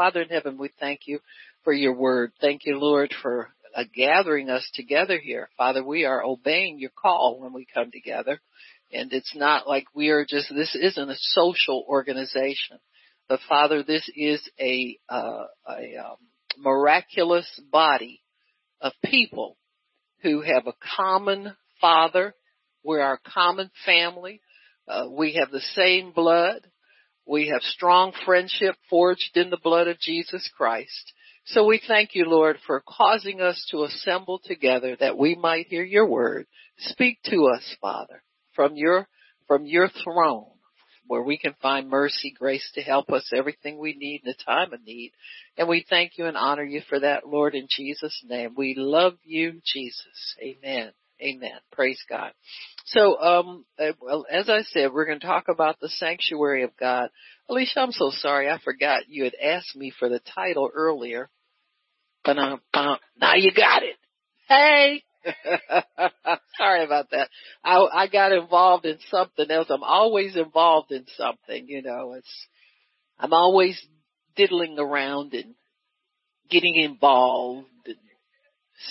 Father in heaven, we thank you for your word. Thank you, Lord, for uh, gathering us together here. Father, we are obeying your call when we come together. And it's not like we are just, this isn't a social organization. But Father, this is a, uh, a um, miraculous body of people who have a common Father. We're our common family. Uh, we have the same blood. We have strong friendship forged in the blood of Jesus Christ. So we thank you, Lord, for causing us to assemble together that we might hear your word. Speak to us, Father, from your, from your throne where we can find mercy, grace to help us everything we need in the time of need. And we thank you and honor you for that, Lord, in Jesus' name. We love you, Jesus. Amen. Amen. Praise God. So, um, uh, well, as I said, we're going to talk about the sanctuary of God. Alicia, I'm so sorry. I forgot you had asked me for the title earlier. But now you got it. Hey. sorry about that. I, I got involved in something else. I'm always involved in something, you know, it's, I'm always diddling around and getting involved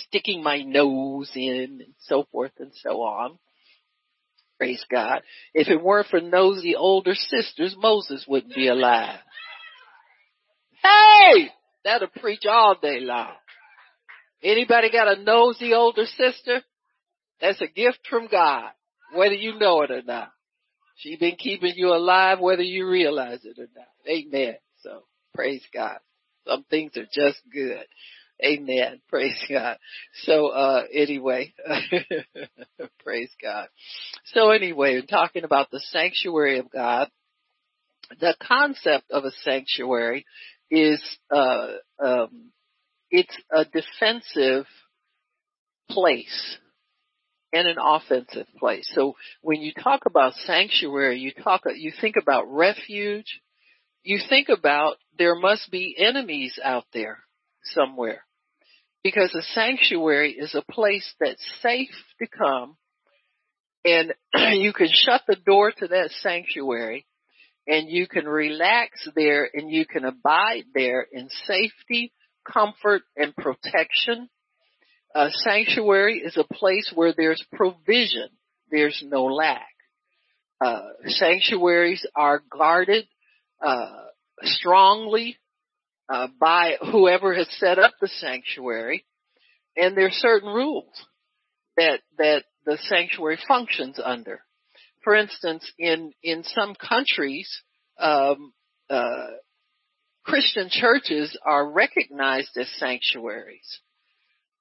sticking my nose in and so forth and so on. Praise God. If it weren't for nosy older sisters, Moses wouldn't be alive. Hey! That'll preach all day long. Anybody got a nosy older sister? That's a gift from God, whether you know it or not. She's been keeping you alive whether you realize it or not. Amen. So praise God. Some things are just good. Amen. Praise God. So, uh, anyway, praise God. So anyway, in talking about the sanctuary of God, the concept of a sanctuary is, uh, um, it's a defensive place and an offensive place. So when you talk about sanctuary, you talk, you think about refuge, you think about there must be enemies out there somewhere because a sanctuary is a place that's safe to come and you can shut the door to that sanctuary and you can relax there and you can abide there in safety, comfort, and protection. A sanctuary is a place where there's provision. There's no lack. Uh, sanctuaries are guarded, uh, strongly uh, by whoever has set up the sanctuary, and there are certain rules that that the sanctuary functions under. For instance, in in some countries, um, uh, Christian churches are recognized as sanctuaries,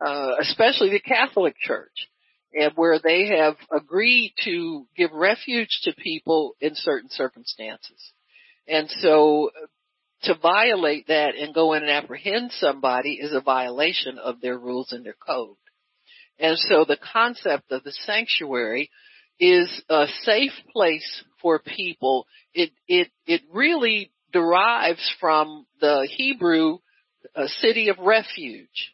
uh, especially the Catholic Church, and where they have agreed to give refuge to people in certain circumstances. And so to violate that and go in and apprehend somebody is a violation of their rules and their code. And so the concept of the sanctuary is a safe place for people. It, it, it really derives from the Hebrew uh, city of refuge.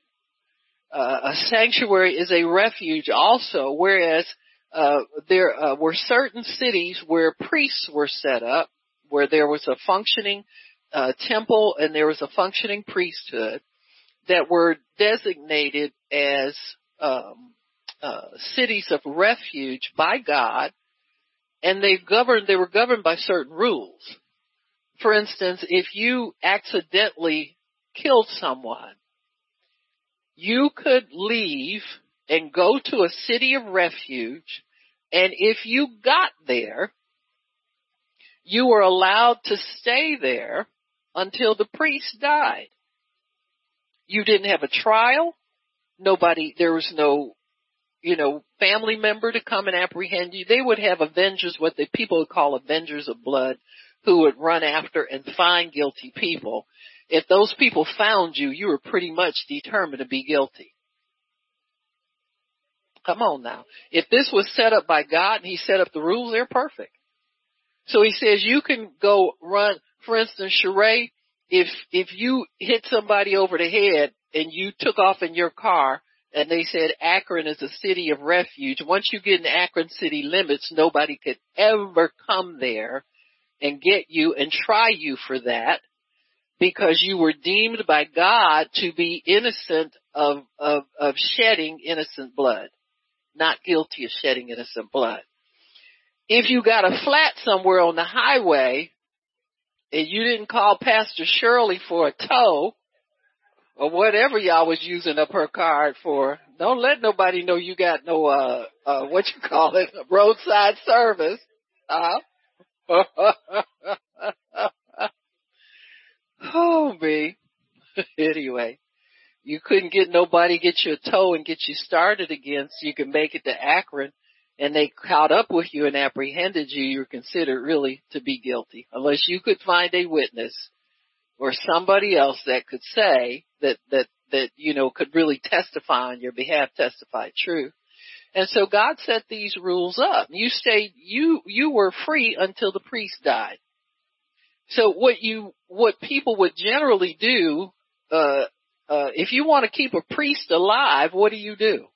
Uh, a sanctuary is a refuge also, whereas uh, there uh, were certain cities where priests were set up, where there was a functioning uh, temple and there was a functioning priesthood that were designated as um, uh, cities of refuge by God, and they governed. They were governed by certain rules. For instance, if you accidentally killed someone, you could leave and go to a city of refuge, and if you got there, you were allowed to stay there until the priest died. You didn't have a trial. Nobody, there was no, you know, family member to come and apprehend you. They would have avengers, what the people would call avengers of blood, who would run after and find guilty people. If those people found you, you were pretty much determined to be guilty. Come on now. If this was set up by God and He set up the rules, they're perfect. So He says you can go run, for instance, Sheree, if, if you hit somebody over the head and you took off in your car and they said Akron is a city of refuge, once you get in Akron city limits, nobody could ever come there and get you and try you for that. because you were deemed by God to be innocent of, of, of shedding innocent blood, not guilty of shedding innocent blood. If you got a flat somewhere on the highway and you didn't call Pastor Shirley for a tow or whatever y'all was using up her card for, don't let nobody know you got no, uh, uh, what you call it, roadside service. Uh, oh me. anyway, you couldn't get nobody get you a tow and get you started again so you could make it to Akron and they caught up with you and apprehended you, you're considered really to be guilty unless you could find a witness or somebody else that could say that, that, that, you know, could really testify on your behalf, testify true. And so God set these rules up. You stayed, you, you were free until the priest died. So what you, what people would generally do, uh, uh, if you want to keep a priest alive, what do you do?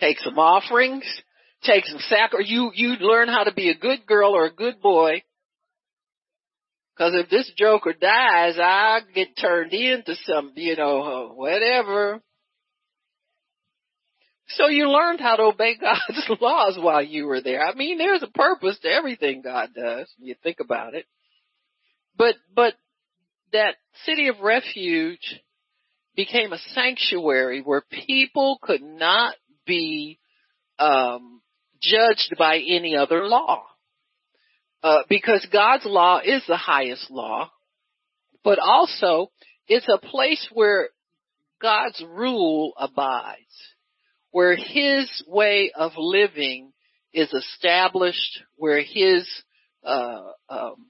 Take some offerings, take some sac, or you, you learn how to be a good girl or a good boy. Cause if this joker dies, I get turned into some, you know, whatever. So you learned how to obey God's laws while you were there. I mean, there's a purpose to everything God does you think about it. But, but that city of refuge became a sanctuary where people could not be, um, judged by any other law. Uh, because God's law is the highest law, but also it's a place where God's rule abides where his way of living is established, where his uh, um,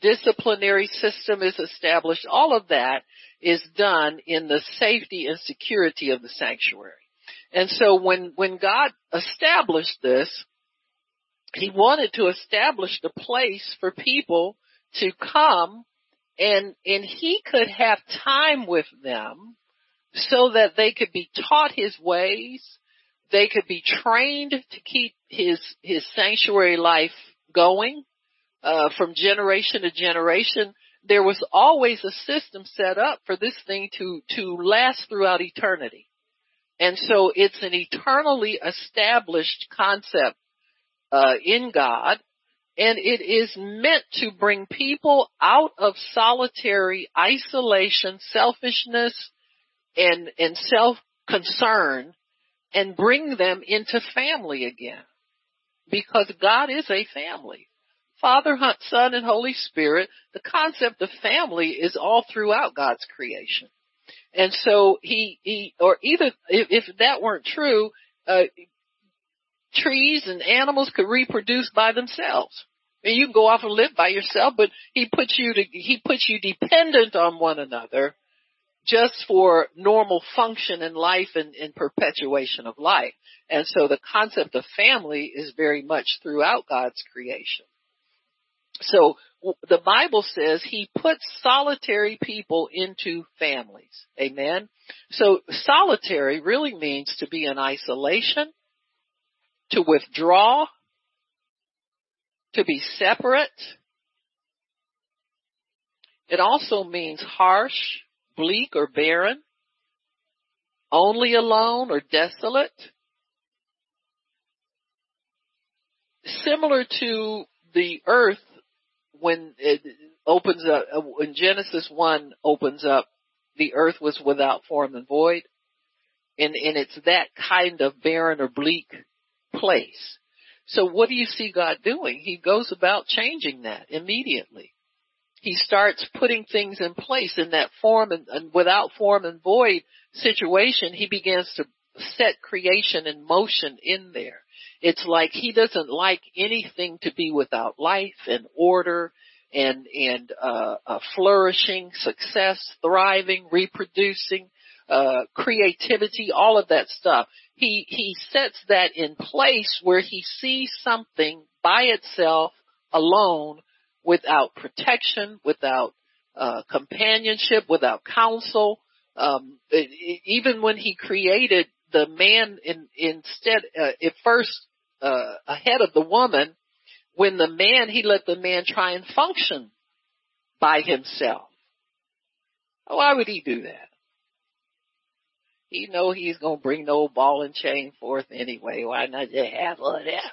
disciplinary system is established, all of that is done in the safety and security of the sanctuary. And so when, when God established this, he wanted to establish the place for people to come and, and he could have time with them so that they could be taught his ways, they could be trained to keep his his sanctuary life going uh, from generation to generation. There was always a system set up for this thing to to last throughout eternity, and so it's an eternally established concept uh, in God, and it is meant to bring people out of solitary isolation, selfishness, and, and self-concern and bring them into family again. Because God is a family. Father, Son, and Holy Spirit, the concept of family is all throughout God's creation. And so he, he, or either, if, if that weren't true, uh, trees and animals could reproduce by themselves. And you can go off and live by yourself, but he puts you to, he puts you dependent on one another just for normal function in life and, and perpetuation of life. And so the concept of family is very much throughout God's creation. So the Bible says he puts solitary people into families. Amen. So solitary really means to be in isolation, to withdraw, to be separate. It also means harsh, bleak or barren, only alone or desolate. Similar to the earth when it opens up, uh, when Genesis 1 opens up, the earth was without form and void. And, and it's that kind of barren or bleak place. So what do you see God doing? He goes about changing that immediately he starts putting things in place in that form and, and without form and void situation, he begins to set creation in motion in there. It's like he doesn't like anything to be without life and order and and uh, flourishing, success, thriving, reproducing, uh, creativity, all of that stuff. He he sets that in place where he sees something by itself alone without protection, without uh, companionship, without counsel. Um, it, it, even when he created the man, in, instead, uh, at first uh, ahead of the woman, when the man, he let the man try and function by himself. Why would he do that? He know he's gonna bring no ball and chain forth anyway. Why not just have all that?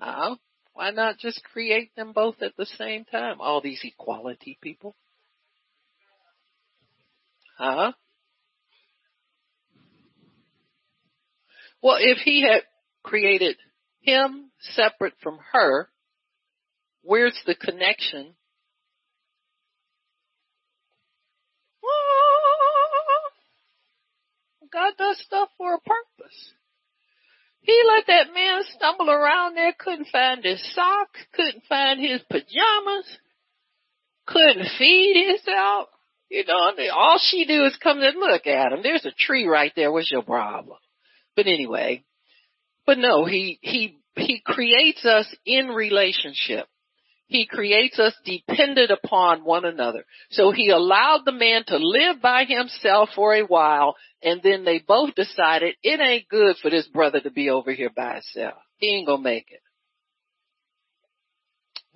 Huh? Why not just create them both at the same time? All these equality people. Huh? Well, if he had created him separate from her, where's the connection? Ah, God does stuff for a purpose. He let that man stumble around there, couldn't find his sock, couldn't find his pajamas, couldn't feed himself. You know, all she do is come and look at him. There's a tree right there. What's your problem? But anyway, but no, he, he, he creates us in relationship. He creates us dependent upon one another. So he allowed the man to live by himself for a while and then they both decided it ain't good for this brother to be over here by himself. He ain't gonna make it.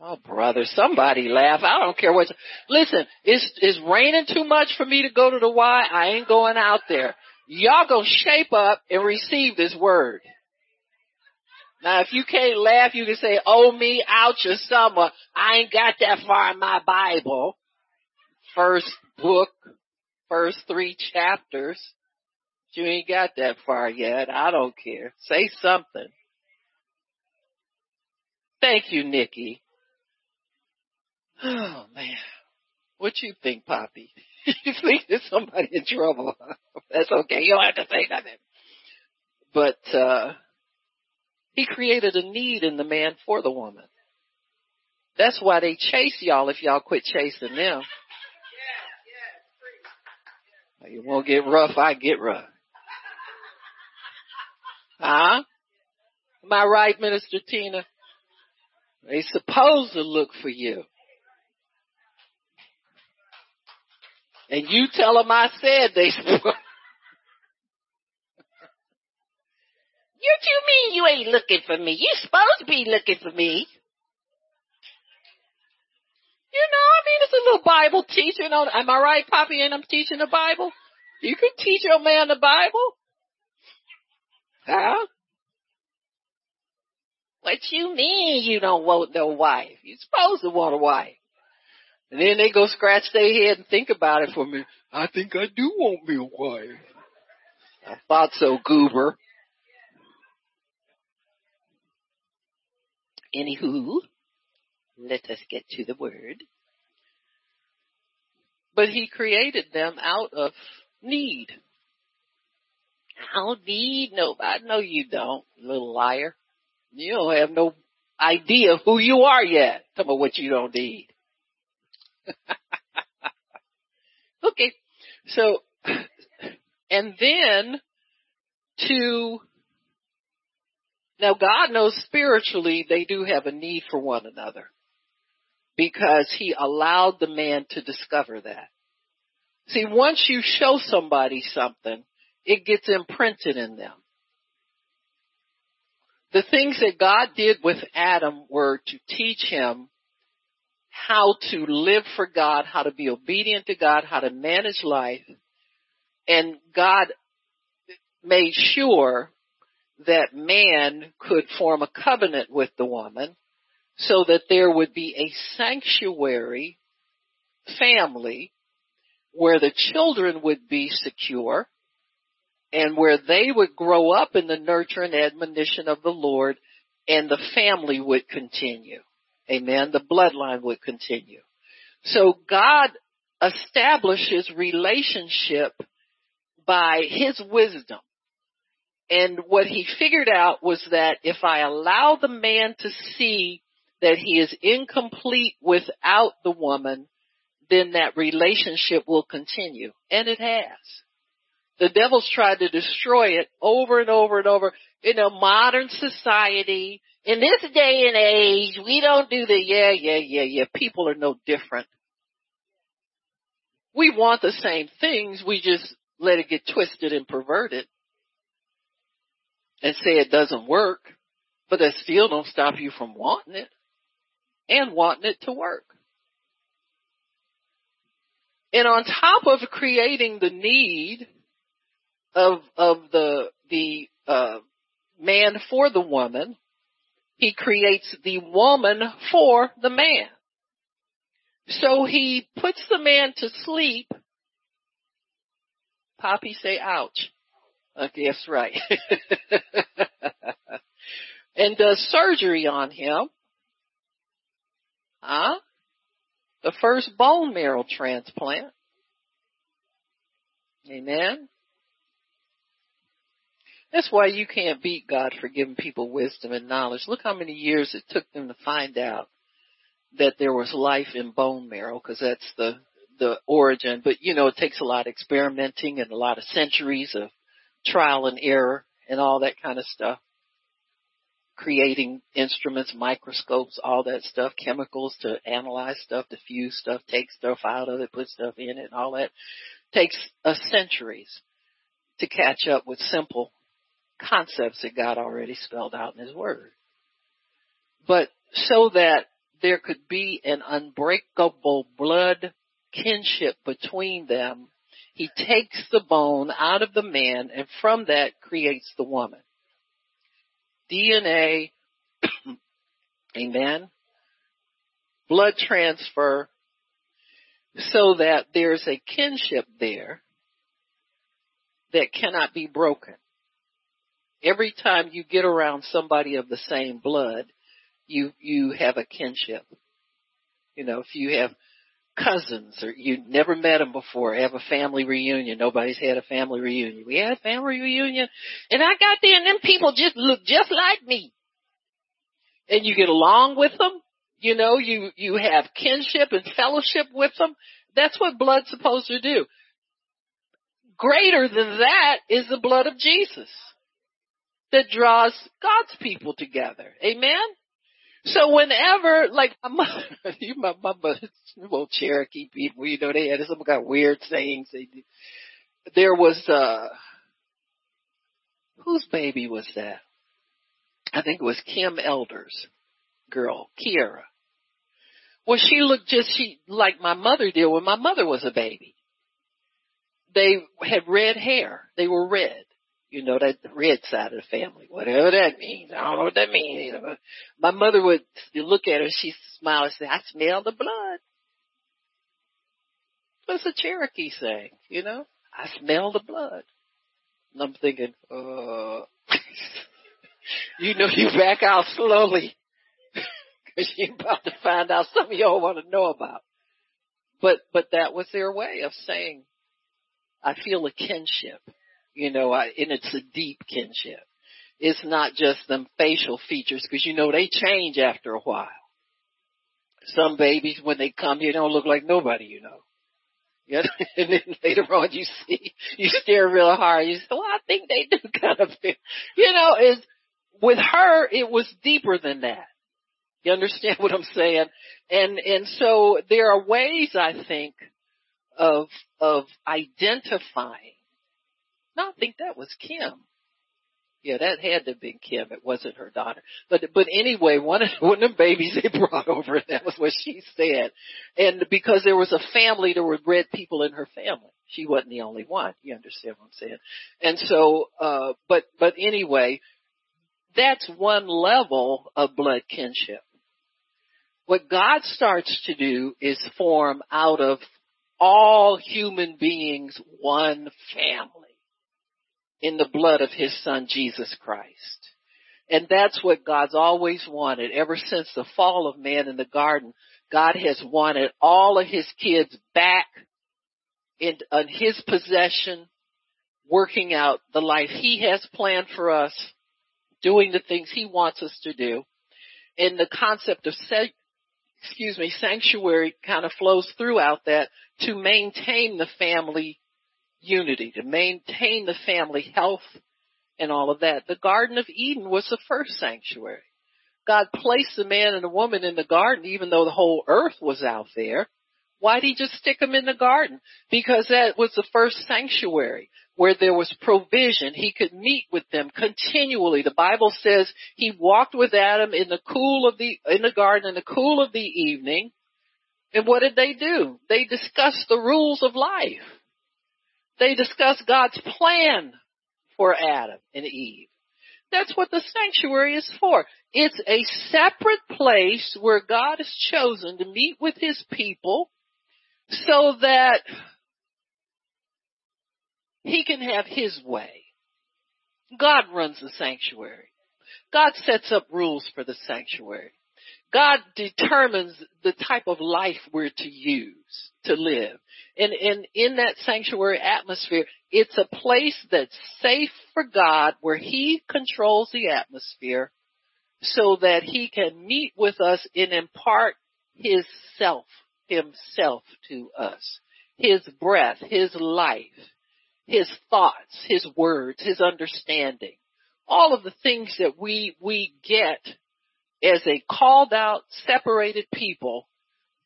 Oh brother, somebody laugh. I don't care what. Listen, it's, it's raining too much for me to go to the Y. I ain't going out there. Y'all gonna shape up and receive this word. Now if you can't laugh, you can say, oh me, out your summer. I ain't got that far in my Bible. First book, first three chapters. You ain't got that far yet. I don't care. Say something. Thank you, Nikki. Oh man. What you think, Poppy? you think there's somebody in trouble? That's okay. You don't have to say nothing. But uh he created a need in the man for the woman. That's why they chase y'all if y'all quit chasing them. You won't get rough, I get rough. Huh? Am I right, Minister Tina? They supposed to look for you. And you tell them I said they supposed. You you mean you ain't looking for me? You supposed to be looking for me. You know, I mean, it's a little Bible teaching on, am I right, Poppy, and I'm teaching the Bible? You can teach your man the Bible. Huh? What you mean you don't want no wife? You're supposed to want a wife. And then they go scratch their head and think about it for me. I think I do want me a wife. I thought so, goober. Anywho, let us get to the word. But he created them out of need. I don't need nobody. No, you don't, little liar. You don't have no idea who you are yet. Tell me what you don't need. okay. So, and then to, now God knows spiritually they do have a need for one another because he allowed the man to discover that. See, once you show somebody something, it gets imprinted in them. The things that God did with Adam were to teach him how to live for God, how to be obedient to God, how to manage life. And God made sure that man could form a covenant with the woman so that there would be a sanctuary family where the children would be secure and where they would grow up in the nurture and admonition of the Lord and the family would continue. Amen. The bloodline would continue. So God establishes relationship by his wisdom. And what he figured out was that if I allow the man to see that he is incomplete without the woman, then that relationship will continue. And it has. The devil's tried to destroy it over and over and over. In a modern society, in this day and age, we don't do the yeah, yeah, yeah, yeah. People are no different. We want the same things, we just let it get twisted and perverted and say it doesn't work, but that still don't stop you from wanting it and wanting it to work. And on top of creating the need of, of the, the, uh, man for the woman, he creates the woman for the man. So he puts the man to sleep. Poppy say ouch. Okay, that's right. and does surgery on him. Huh? The first bone marrow transplant. Amen. That's why you can't beat God for giving people wisdom and knowledge. Look how many years it took them to find out that there was life in bone marrow because that's the the origin. But you know, it takes a lot of experimenting and a lot of centuries of trial and error and all that kind of stuff. Creating instruments, microscopes, all that stuff, chemicals to analyze stuff, to fuse stuff, take stuff out of it, put stuff in it, and all that takes a centuries to catch up with simple concepts that God already spelled out in His Word. But so that there could be an unbreakable blood kinship between them, he takes the bone out of the man and from that creates the woman. DNA, amen, blood transfer, so that there's a kinship there that cannot be broken. Every time you get around somebody of the same blood, you, you have a kinship. You know, if you have cousins or you never met them before, have a family reunion. Nobody's had a family reunion. We had a family reunion and I got there and them people just look just like me. And you get along with them. You know, you, you have kinship and fellowship with them. That's what blood's supposed to do. Greater than that is the blood of Jesus that draws God's people together. Amen? So whenever, like, my mother, you, my, my mother, well, Cherokee people, you know, they had some of weird sayings. They did. There was, uh, whose baby was that? I think it was Kim Elder's girl, Kiera. Well, she looked just she like my mother did when my mother was a baby. They had red hair. They were red you know, that red side of the family, whatever that means. I don't know what that means. My mother would look at her, she'd smile and say, I smell the blood. What's a Cherokee saying? You know, I smell the blood. And I'm thinking, uh, you know, you back out slowly because you're about to find out something you don't want to know about. But, but that was their way of saying, I feel a kinship you know, I, and it's a deep kinship. It's not just them facial features because you know they change after a while. Some babies when they come here don't look like nobody you know. Yeah, and then later on you see, you stare real hard. You say, "Well, I think they do kind of feel." You know, is with her it was deeper than that. You understand what I'm saying? And and so there are ways I think of of identifying no, I think that was Kim. Yeah, that had to have been Kim. It wasn't her daughter. But but anyway, one of one of the babies they brought over, that was what she said. And because there was a family, there were red people in her family. She wasn't the only one. You understand what I'm saying? And so, uh, but but anyway, that's one level of blood kinship. What God starts to do is form out of all human beings one family in the blood of his son Jesus Christ. And that's what God's always wanted. Ever since the fall of man in the garden, God has wanted all of his kids back in, in his possession, working out the life he has planned for us, doing the things he wants us to do. And the concept of, excuse me, sanctuary kind of flows throughout that to maintain the family unity, to maintain the family health and all of that. The Garden of Eden was the first sanctuary. God placed the man and the woman in the garden even though the whole earth was out there. Why did he just stick them in the garden? Because that was the first sanctuary where there was provision. He could meet with them continually. The Bible says he walked with Adam in the cool of the, in the garden in the cool of the evening And what did they do? They discussed the rules of life. They discuss God's plan for Adam and Eve. That's what the sanctuary is for. It's a separate place where God has chosen to meet with his people so that he can have his way. God runs the sanctuary. God sets up rules for the sanctuary. God determines the type of life we're to use to live. And, and in that sanctuary atmosphere, it's a place that's safe for God where He controls the atmosphere so that He can meet with us and impart His self, Himself to us. His breath, His life, His thoughts, His words, His understanding. All of the things that we, we get as a called out, separated people,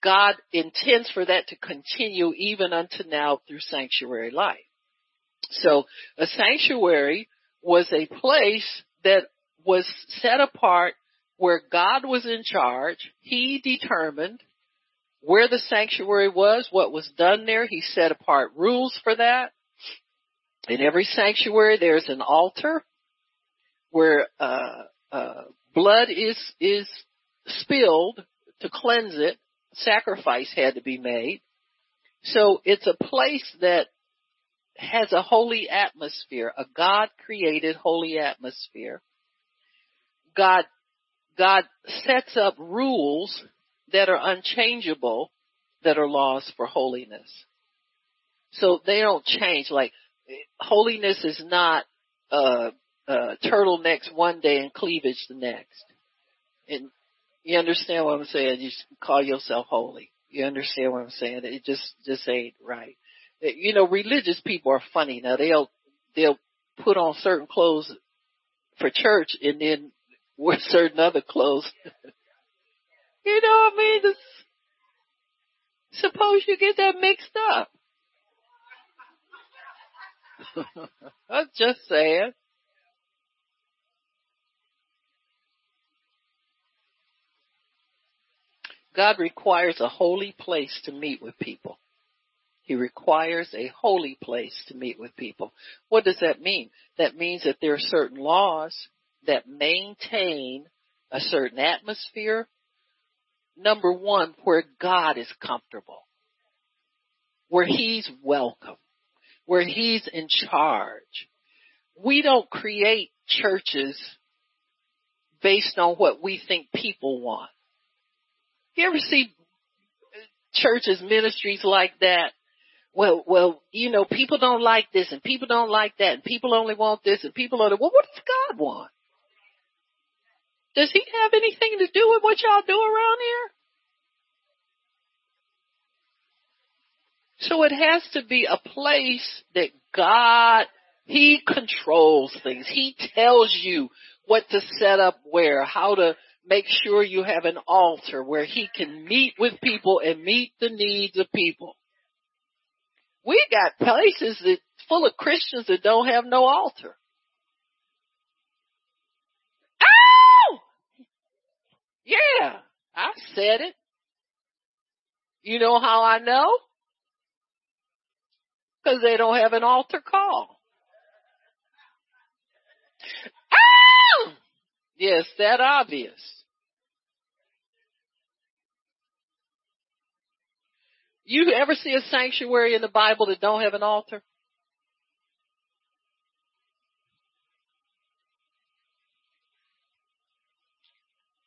God intends for that to continue even unto now through sanctuary life. So a sanctuary was a place that was set apart where God was in charge. He determined where the sanctuary was, what was done there. He set apart rules for that. In every sanctuary, there's an altar where uh, uh, blood is is spilled to cleanse it. Sacrifice had to be made. So it's a place that has a holy atmosphere, a God created holy atmosphere. God, God sets up rules that are unchangeable that are laws for holiness. So they don't change. Like holiness is not uh, uh, turtlenecks one day and cleavage the next. And you understand what I'm saying? You call yourself holy. You understand what I'm saying? It just, just ain't right. You know, religious people are funny. Now they'll, they'll put on certain clothes for church and then wear certain other clothes. you know what I mean? It's, suppose you get that mixed up. I'm just saying. God requires a holy place to meet with people. He requires a holy place to meet with people. What does that mean? That means that there are certain laws that maintain a certain atmosphere. Number one, where God is comfortable. Where He's welcome. Where He's in charge. We don't create churches based on what we think people want. You ever see churches, ministries like that? Well, well, you know, people don't like this and people don't like that and people only want this and people only, well, what does God want? Does he have anything to do with what y'all do around here? So it has to be a place that God, He controls things. He tells you what to set up where, how to make sure you have an altar where he can meet with people and meet the needs of people. We got places that full of Christians that don't have no altar. Ow! Yeah, I said it. You know how I know? Because they don't have an altar call. Ow! Yes, that obvious. You ever see a sanctuary in the Bible that don't have an altar?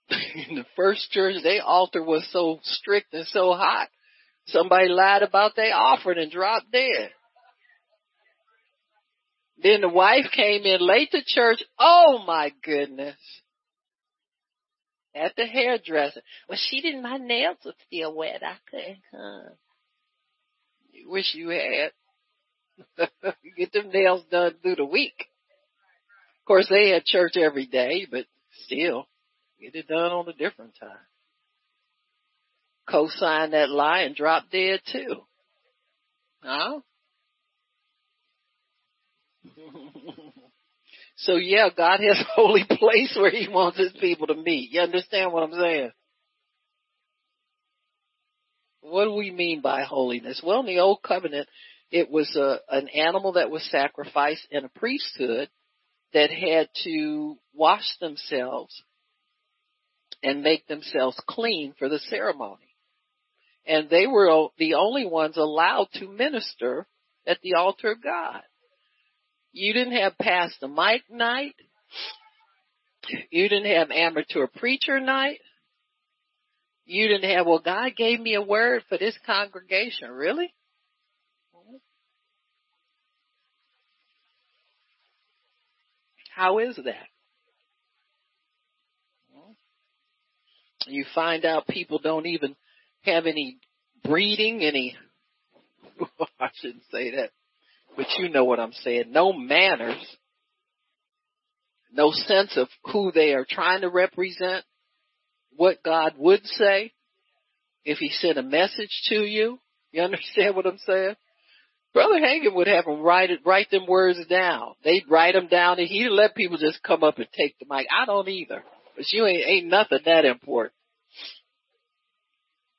in the first church, their altar was so strict and so hot. Somebody lied about their offering and dropped dead. Then the wife came in late to church. Oh my goodness. At the hairdresser. Well, she didn't, my nails were still wet. I couldn't come wish you had. Get them nails done through the week. Of course, they had church every day, but still, get it done on a different time. Co-sign that lie and drop dead too. Huh? so yeah, God has a holy place where He wants His people to meet. You understand what I'm saying? What do we mean by holiness? Well, in the old covenant, it was a, an animal that was sacrificed in a priesthood that had to wash themselves and make themselves clean for the ceremony. And they were the only ones allowed to minister at the altar of God. You didn't have Pastor Mike night. You didn't have amateur preacher night. You didn't have, well, God gave me a word for this congregation. Really? How is that? You find out people don't even have any breeding, any, I shouldn't say that, but you know what I'm saying, no manners, no sense of who they are trying to represent, what God would say if he sent a message to you. You understand what I'm saying? Brother Hagin would have them write it, write them words down. They'd write them down and he'd let people just come up and take the mic. I don't either. But you ain't, ain't nothing that important.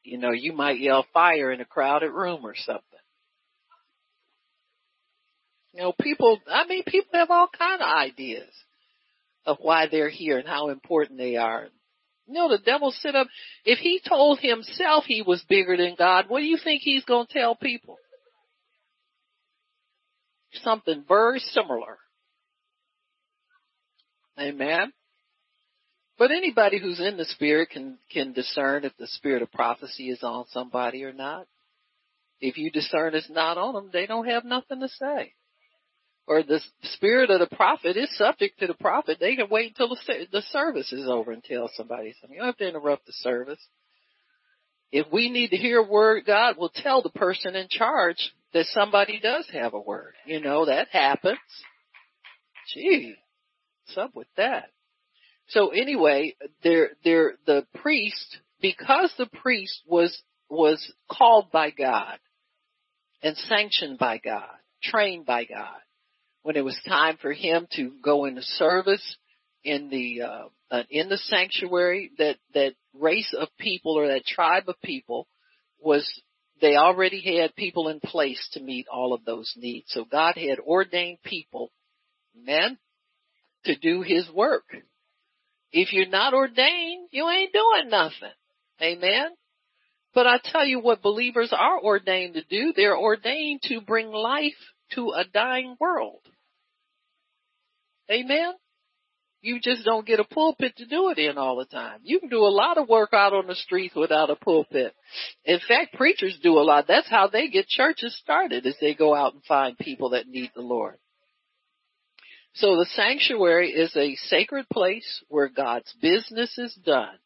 You know, you might yell fire in a crowded room or something. You know, people, I mean, people have all kind of ideas of why they're here and how important they are. Know, the devil sit up, if he told himself he was bigger than God, what do you think he's going to tell people? Something very similar. Amen. But anybody who's in the spirit can, can discern if the spirit of prophecy is on somebody or not. If you discern it's not on them, they don't have nothing to say. Or the spirit of the prophet is subject to the prophet. They can wait until the, the service is over and tell somebody something. You don't have to interrupt the service. If we need to hear a word, God will tell the person in charge that somebody does have a word. You know, that happens. Gee, what's up with that? So anyway, there, there, the priest, because the priest was, was called by God and sanctioned by God, trained by God, when it was time for him to go into service in the, uh, uh, in the sanctuary, that, that race of people or that tribe of people was, they already had people in place to meet all of those needs. So God had ordained people, men, to do his work. If you're not ordained, you ain't doing nothing. Amen. But I tell you what believers are ordained to do. They're ordained to bring life to a dying world. Amen. You just don't get a pulpit to do it in all the time. You can do a lot of work out on the streets without a pulpit. In fact, preachers do a lot. That's how they get churches started as they go out and find people that need the Lord. So the sanctuary is a sacred place where God's business is done.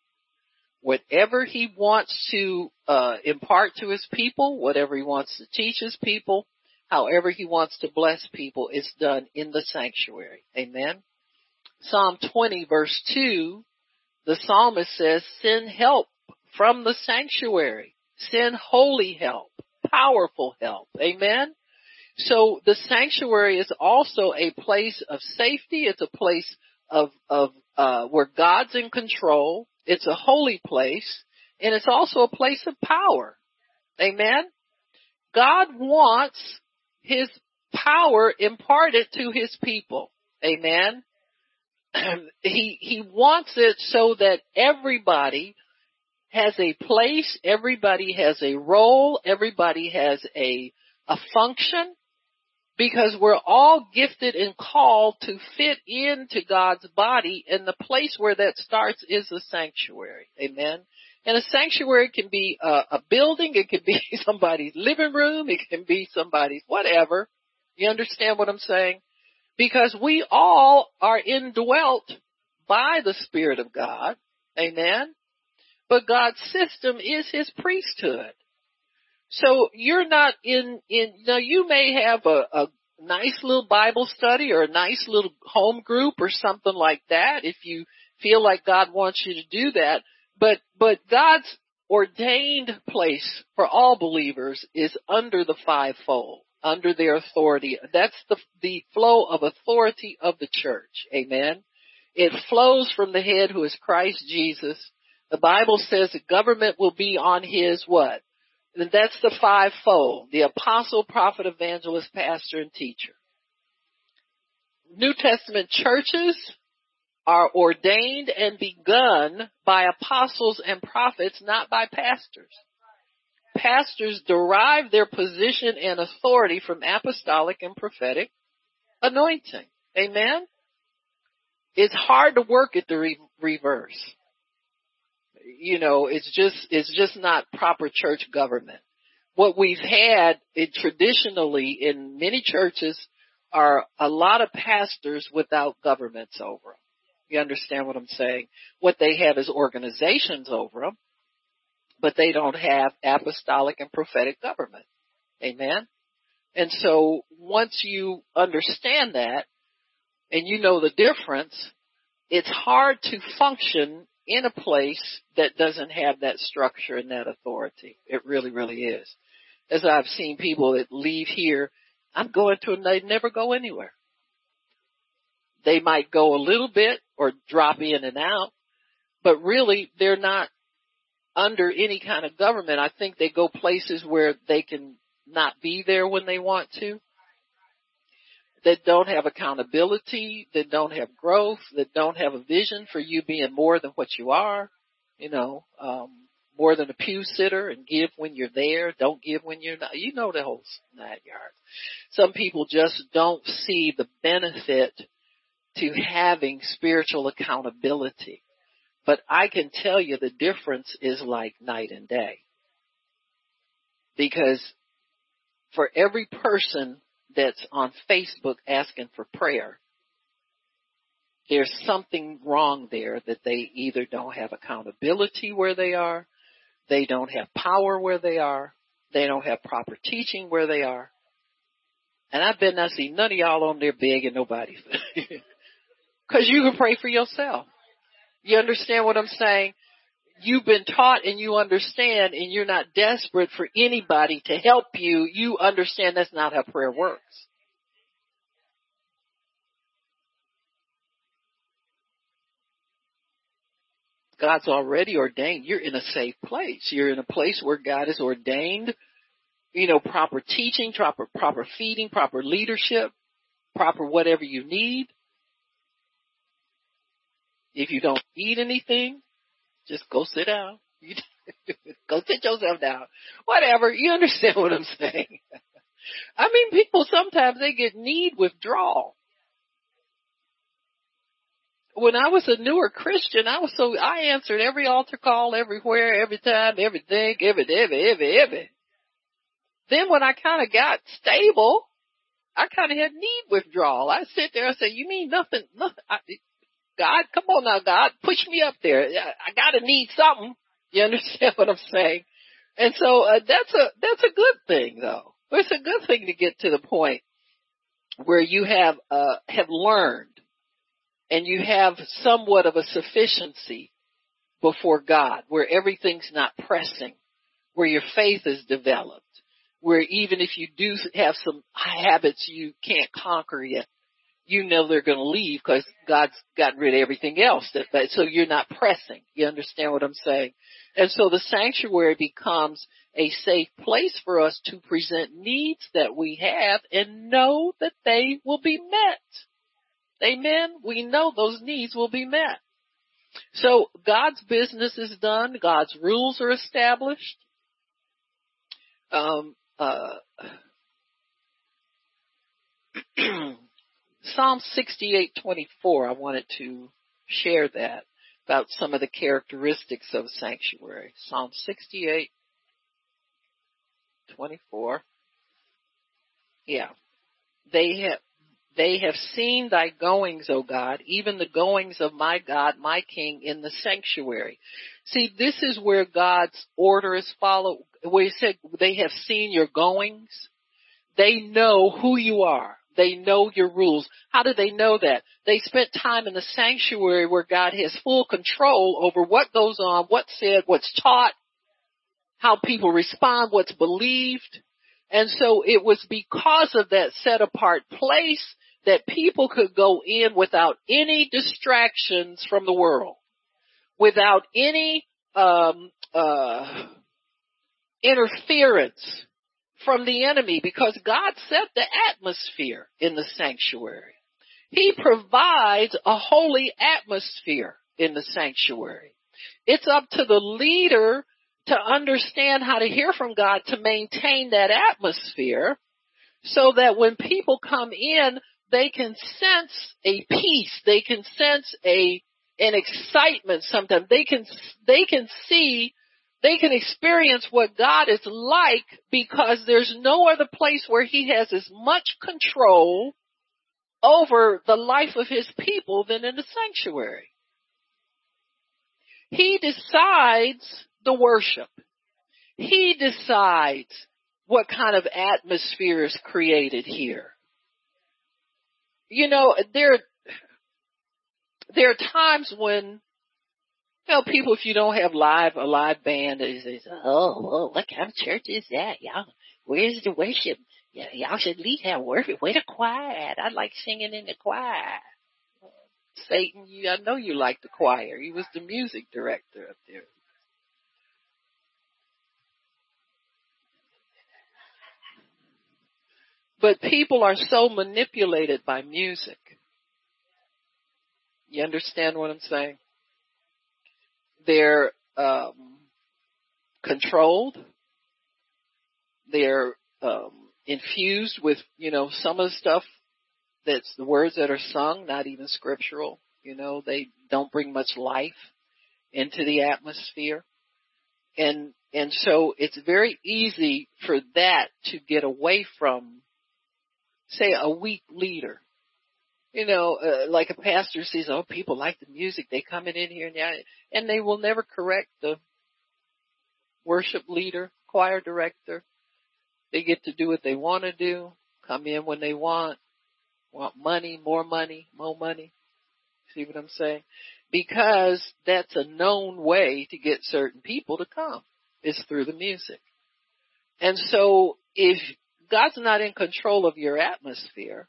Whatever he wants to uh, impart to his people, whatever he wants to teach his people, however he wants to bless people is done in the sanctuary. Amen. Psalm 20 verse 2, the psalmist says, send help from the sanctuary. Send holy help, powerful help. Amen. So the sanctuary is also a place of safety. It's a place of, of, uh, where God's in control. It's a holy place and it's also a place of power. Amen. God wants his power imparted to his people. Amen. he, he wants it so that everybody has a place, everybody has a role, everybody has a, a function, because we're all gifted and called to fit into God's body and the place where that starts is the sanctuary. Amen. And a sanctuary can be a, a building, it can be somebody's living room, it can be somebody's whatever. You understand what I'm saying? Because we all are indwelt by the Spirit of God. Amen. But God's system is His priesthood. So you're not in, in, now you may have a, a nice little Bible study or a nice little home group or something like that if you feel like God wants you to do that. But, but God's ordained place for all believers is under the fivefold, under their authority. That's the, the flow of authority of the church. Amen. It flows from the head who is Christ Jesus. The Bible says the government will be on his what? And that's the fivefold. The apostle, prophet, evangelist, pastor, and teacher. New Testament churches are ordained and begun by apostles and prophets, not by pastors. Pastors derive their position and authority from apostolic and prophetic anointing. Amen? It's hard to work at the re- reverse. You know, it's just, it's just not proper church government. What we've had it traditionally in many churches are a lot of pastors without governments over them. You understand what I'm saying? What they have is organizations over them, but they don't have apostolic and prophetic government. Amen? And so once you understand that and you know the difference, it's hard to function in a place that doesn't have that structure and that authority. It really, really is. As I've seen people that leave here, I'm going to, and they never go anywhere. They might go a little bit or drop in and out, but really they're not under any kind of government. I think they go places where they can not be there when they want to, that don't have accountability, that don't have growth, that don't have a vision for you being more than what you are, you know, um, more than a pew sitter and give when you're there, don't give when you're not. You know the whole nine yards. Some people just don't see the benefit to having spiritual accountability. But I can tell you the difference is like night and day. Because for every person that's on Facebook asking for prayer, there's something wrong there that they either don't have accountability where they are, they don't have power where they are, they don't have proper teaching where they are. And I've been I see none of y'all on there begging nobody. Cause you can pray for yourself. You understand what I'm saying? You've been taught and you understand and you're not desperate for anybody to help you. You understand that's not how prayer works. God's already ordained. You're in a safe place. You're in a place where God has ordained, you know, proper teaching, proper, proper feeding, proper leadership, proper whatever you need. If you don't eat anything, just go sit down. go sit yourself down. Whatever. You understand what I'm saying? I mean, people sometimes they get need withdrawal. When I was a newer Christian, I was so, I answered every altar call everywhere, every time, everything, every, every, every, every. Then when I kind of got stable, I kind of had need withdrawal. I sit there and say, you mean nothing, nothing, I, God, come on now, God, push me up there. I gotta need something. You understand what I'm saying? And so uh, that's a that's a good thing, though. It's a good thing to get to the point where you have uh, have learned and you have somewhat of a sufficiency before God, where everything's not pressing, where your faith is developed, where even if you do have some habits you can't conquer yet, you know they're going to leave because God's gotten rid of everything else. That, that, so you're not pressing. You understand what I'm saying? And so the sanctuary becomes a safe place for us to present needs that we have and know that they will be met. Amen. We know those needs will be met. So God's business is done. God's rules are established. Um, uh, Psalm 68:24. I wanted to share that about some of the characteristics of sanctuary. Psalm 68:24. Yeah. They have they have seen thy goings, O God, even the goings of my God, my King, in the sanctuary. See, this is where God's order is followed. Where he said they have seen your goings. They know who you are. They know your rules. How do they know that? They spent time in the sanctuary where God has full control over what goes on, what's said, what's taught, how people respond, what's believed. And so it was because of that set apart place that people could go in without any distractions from the world, without any um, uh, interference from the enemy because God set the atmosphere in the sanctuary. He provides a holy atmosphere in the sanctuary. It's up to the leader to understand how to hear from God to maintain that atmosphere so that when people come in, they can sense a peace. They can sense a, an excitement sometimes. They can, they can see, they can experience what God is like because there's no other place where he has as much control over the life of his people than in the sanctuary. He decides the worship. He decides what kind of atmosphere is created here. You know, there, there are times when, know, people, if you don't have live, a live band, they say, oh, what kind of church is that? Y'all, where's the worship? Yeah, y'all should at least have worship. Where the choir? I like singing in the choir. Satan, you, I know you like the choir. He was the music director up there. But people are so manipulated by music. You understand what I'm saying? They're um, controlled. They're um, infused with, you know, some of the stuff that's the words that are sung, not even scriptural. You know, they don't bring much life into the atmosphere. And, and so it's very easy for that to get away from, say, a weak leader. You know, uh, like a pastor says, oh, people like the music. They come in here and, and they will never correct the worship leader, choir director. They get to do what they want to do, come in when they want, want money, more money, more money. See what I'm saying? Because that's a known way to get certain people to come is through the music. And so if God's not in control of your atmosphere,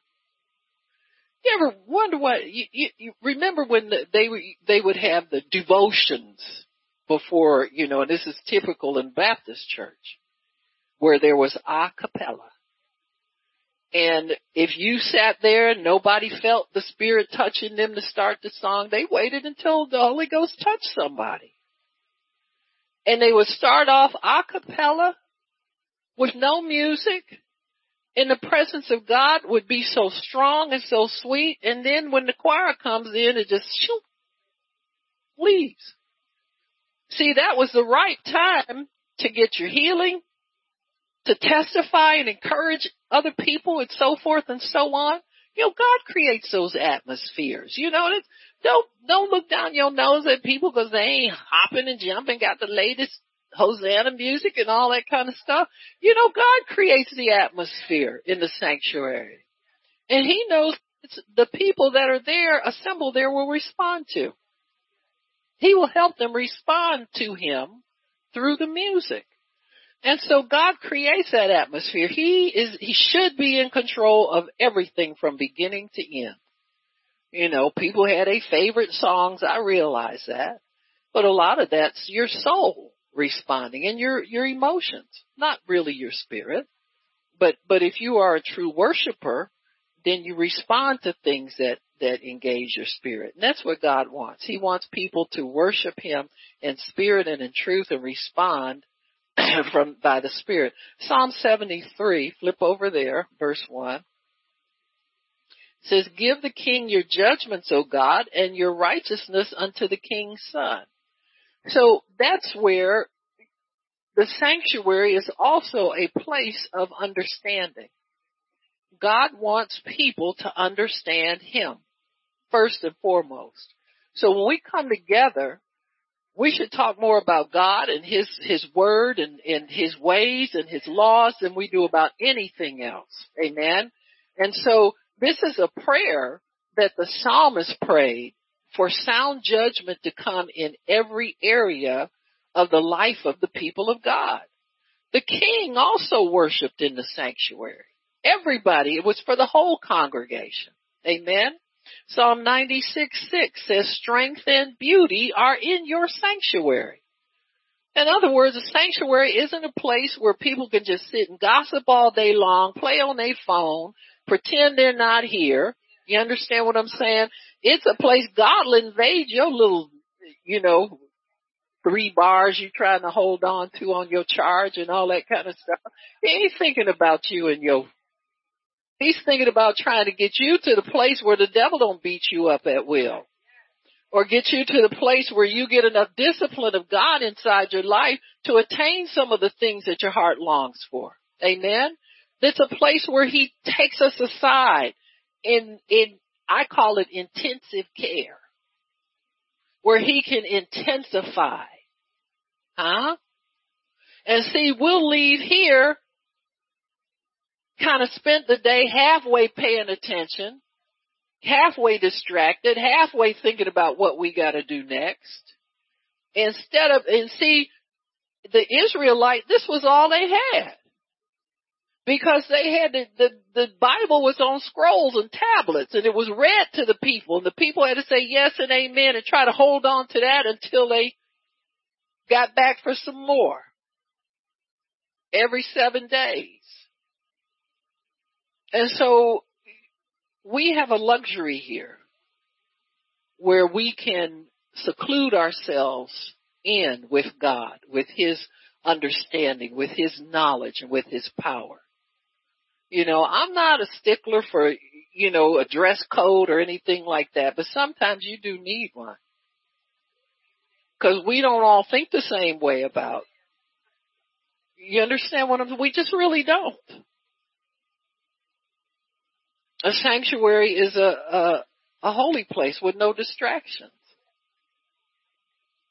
you ever wonder what you, you, you remember when the, they they would have the devotions before you know and this is typical in Baptist church where there was a cappella and if you sat there and nobody felt the Spirit touching them to start the song, they waited until the Holy Ghost touched somebody. And they would start off a cappella with no music and the presence of God would be so strong and so sweet. And then when the choir comes in, it just shoot, leaves. See, that was the right time to get your healing, to testify and encourage other people and so forth and so on. You know, God creates those atmospheres. You know, don't, don't look down your nose at people because they ain't hopping and jumping, got the latest Hosanna music and all that kind of stuff. You know, God creates the atmosphere in the sanctuary. And He knows the people that are there, assembled there will respond to. He will help them respond to Him through the music. And so God creates that atmosphere. He is, he should be in control of everything from beginning to end. You know, people had a favorite songs. I realize that, but a lot of that's your soul responding and your, your emotions, not really your spirit. But, but if you are a true worshiper, then you respond to things that, that engage your spirit. And that's what God wants. He wants people to worship Him in spirit and in truth and respond from by the Spirit. Psalm 73, flip over there, verse 1 says, Give the king your judgments, O God, and your righteousness unto the king's son. So that's where the sanctuary is also a place of understanding. God wants people to understand Him, first and foremost. So when we come together, we should talk more about God and His, His Word and, and His ways and His laws than we do about anything else. Amen. And so this is a prayer that the psalmist prayed for sound judgment to come in every area of the life of the people of God. The king also worshiped in the sanctuary. Everybody, it was for the whole congregation. Amen. Psalm 96 6 says, strength and beauty are in your sanctuary. In other words, a sanctuary isn't a place where people can just sit and gossip all day long, play on their phone, pretend they're not here. You understand what I'm saying? It's a place God will invade your little, you know, three bars you're trying to hold on to on your charge and all that kind of stuff. He ain't thinking about you and your He's thinking about trying to get you to the place where the devil don't beat you up at will. Or get you to the place where you get enough discipline of God inside your life to attain some of the things that your heart longs for. Amen? It's a place where He takes us aside in, in, I call it intensive care. Where He can intensify. Huh? And see, we'll leave here kind of spent the day halfway paying attention, halfway distracted, halfway thinking about what we got to do next. Instead of, and see, the Israelite, this was all they had. Because they had the, the, the Bible was on scrolls and tablets and it was read to the people and the people had to say yes and amen and try to hold on to that until they got back for some more. Every seven days. And so we have a luxury here where we can seclude ourselves in with God, with His understanding, with His knowledge, and with His power. You know, I'm not a stickler for, you know, a dress code or anything like that, but sometimes you do need one. Cause we don't all think the same way about. You understand what I'm, we just really don't a sanctuary is a, a, a holy place with no distractions.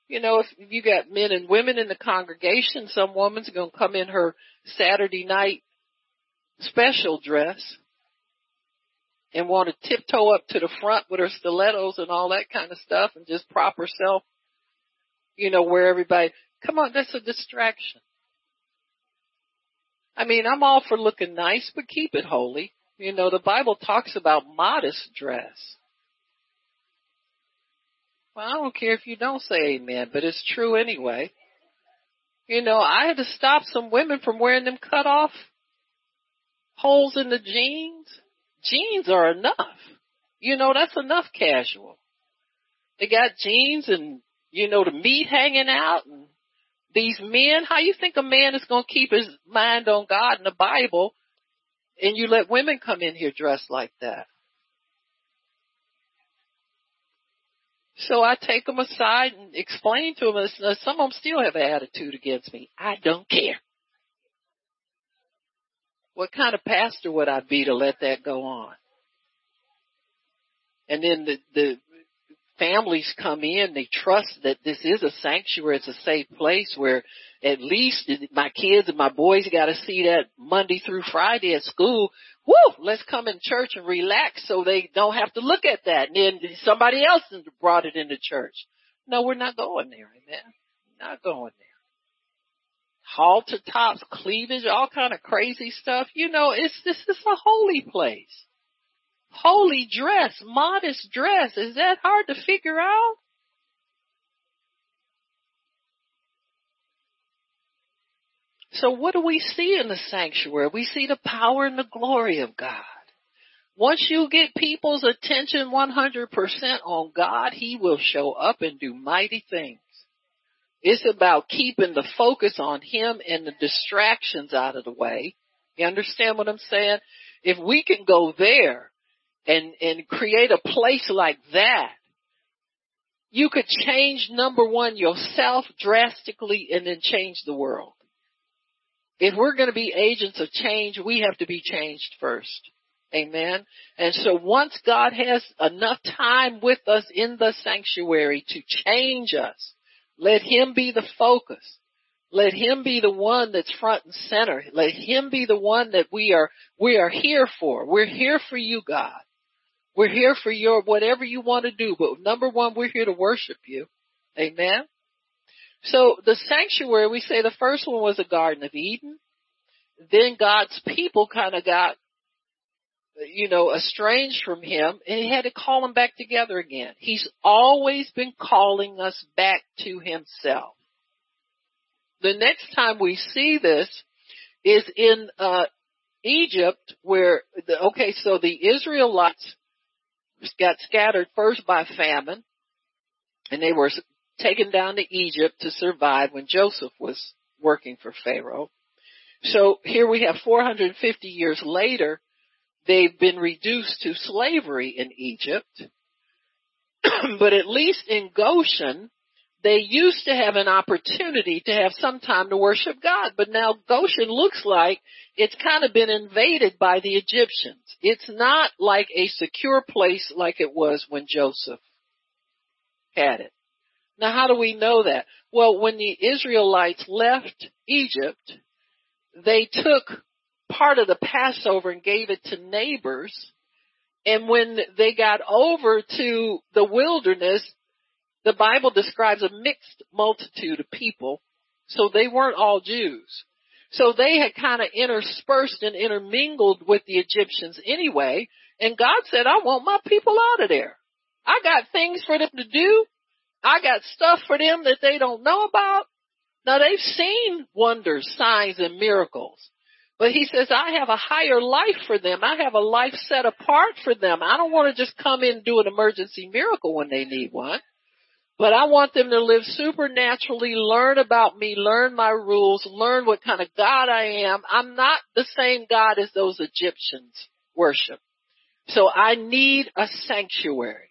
You know, if you got men and women in the congregation, some woman's going to come in her Saturday night special dress and want to tiptoe up to the front with her stilettos and all that kind of stuff and just prop herself, you know, where everybody, come on, that's a distraction. I mean, I'm all for looking nice, but keep it holy. You know, the Bible talks about modest dress. Well, I don't care if you don't say amen, but it's true anyway. You know, I had to stop some women from wearing them cut off holes in the jeans. Jeans are enough. You know, that's enough casual. They got jeans and, you know, the meat hanging out and these men, how you think a man is going to keep his mind on God and the Bible and you let women come in here dressed like that. So I take them aside and explain to them. And some of them still have an attitude against me. I don't care. What kind of pastor would I be to let that go on? And then the, the families come in, they trust that this is a sanctuary, it's a safe place where at least my kids and my boys got to see that Monday through Friday at school. Woo! Let's come in church and relax so they don't have to look at that. And then somebody else brought it into church. No, we're not going there, amen. Not going there. Halter tops, cleavage, all kind of crazy stuff. You know, it's this is a holy place. Holy dress, modest dress. Is that hard to figure out? So what do we see in the sanctuary? We see the power and the glory of God. Once you get people's attention 100% on God, He will show up and do mighty things. It's about keeping the focus on Him and the distractions out of the way. You understand what I'm saying? If we can go there and, and create a place like that, you could change number one yourself drastically and then change the world. If we're going to be agents of change, we have to be changed first. Amen. And so once God has enough time with us in the sanctuary to change us, let Him be the focus. Let Him be the one that's front and center. Let Him be the one that we are, we are here for. We're here for you, God. We're here for your, whatever you want to do. But number one, we're here to worship you. Amen. So the sanctuary, we say the first one was the Garden of Eden. Then God's people kind of got, you know, estranged from him and he had to call them back together again. He's always been calling us back to himself. the next time we see this is in uh, Egypt, where the, okay, so the Israelites got scattered first by famine, and they were taken down to Egypt to survive when Joseph was working for Pharaoh. So here we have 450 years later, they've been reduced to slavery in Egypt. but at least in Goshen, they used to have an opportunity to have some time to worship God, but now Goshen looks like it's kind of been invaded by the Egyptians. It's not like a secure place like it was when Joseph had it. Now how do we know that? Well, when the Israelites left Egypt, they took part of the Passover and gave it to neighbors. And when they got over to the wilderness, the Bible describes a mixed multitude of people, so they weren't all Jews. So they had kind of interspersed and intermingled with the Egyptians anyway, and God said, I want my people out of there. I got things for them to do. I got stuff for them that they don't know about. Now they've seen wonders, signs, and miracles. But he says, I have a higher life for them. I have a life set apart for them. I don't want to just come in and do an emergency miracle when they need one. But I want them to live supernaturally, learn about me, learn my rules, learn what kind of God I am. I'm not the same God as those Egyptians worship. So I need a sanctuary.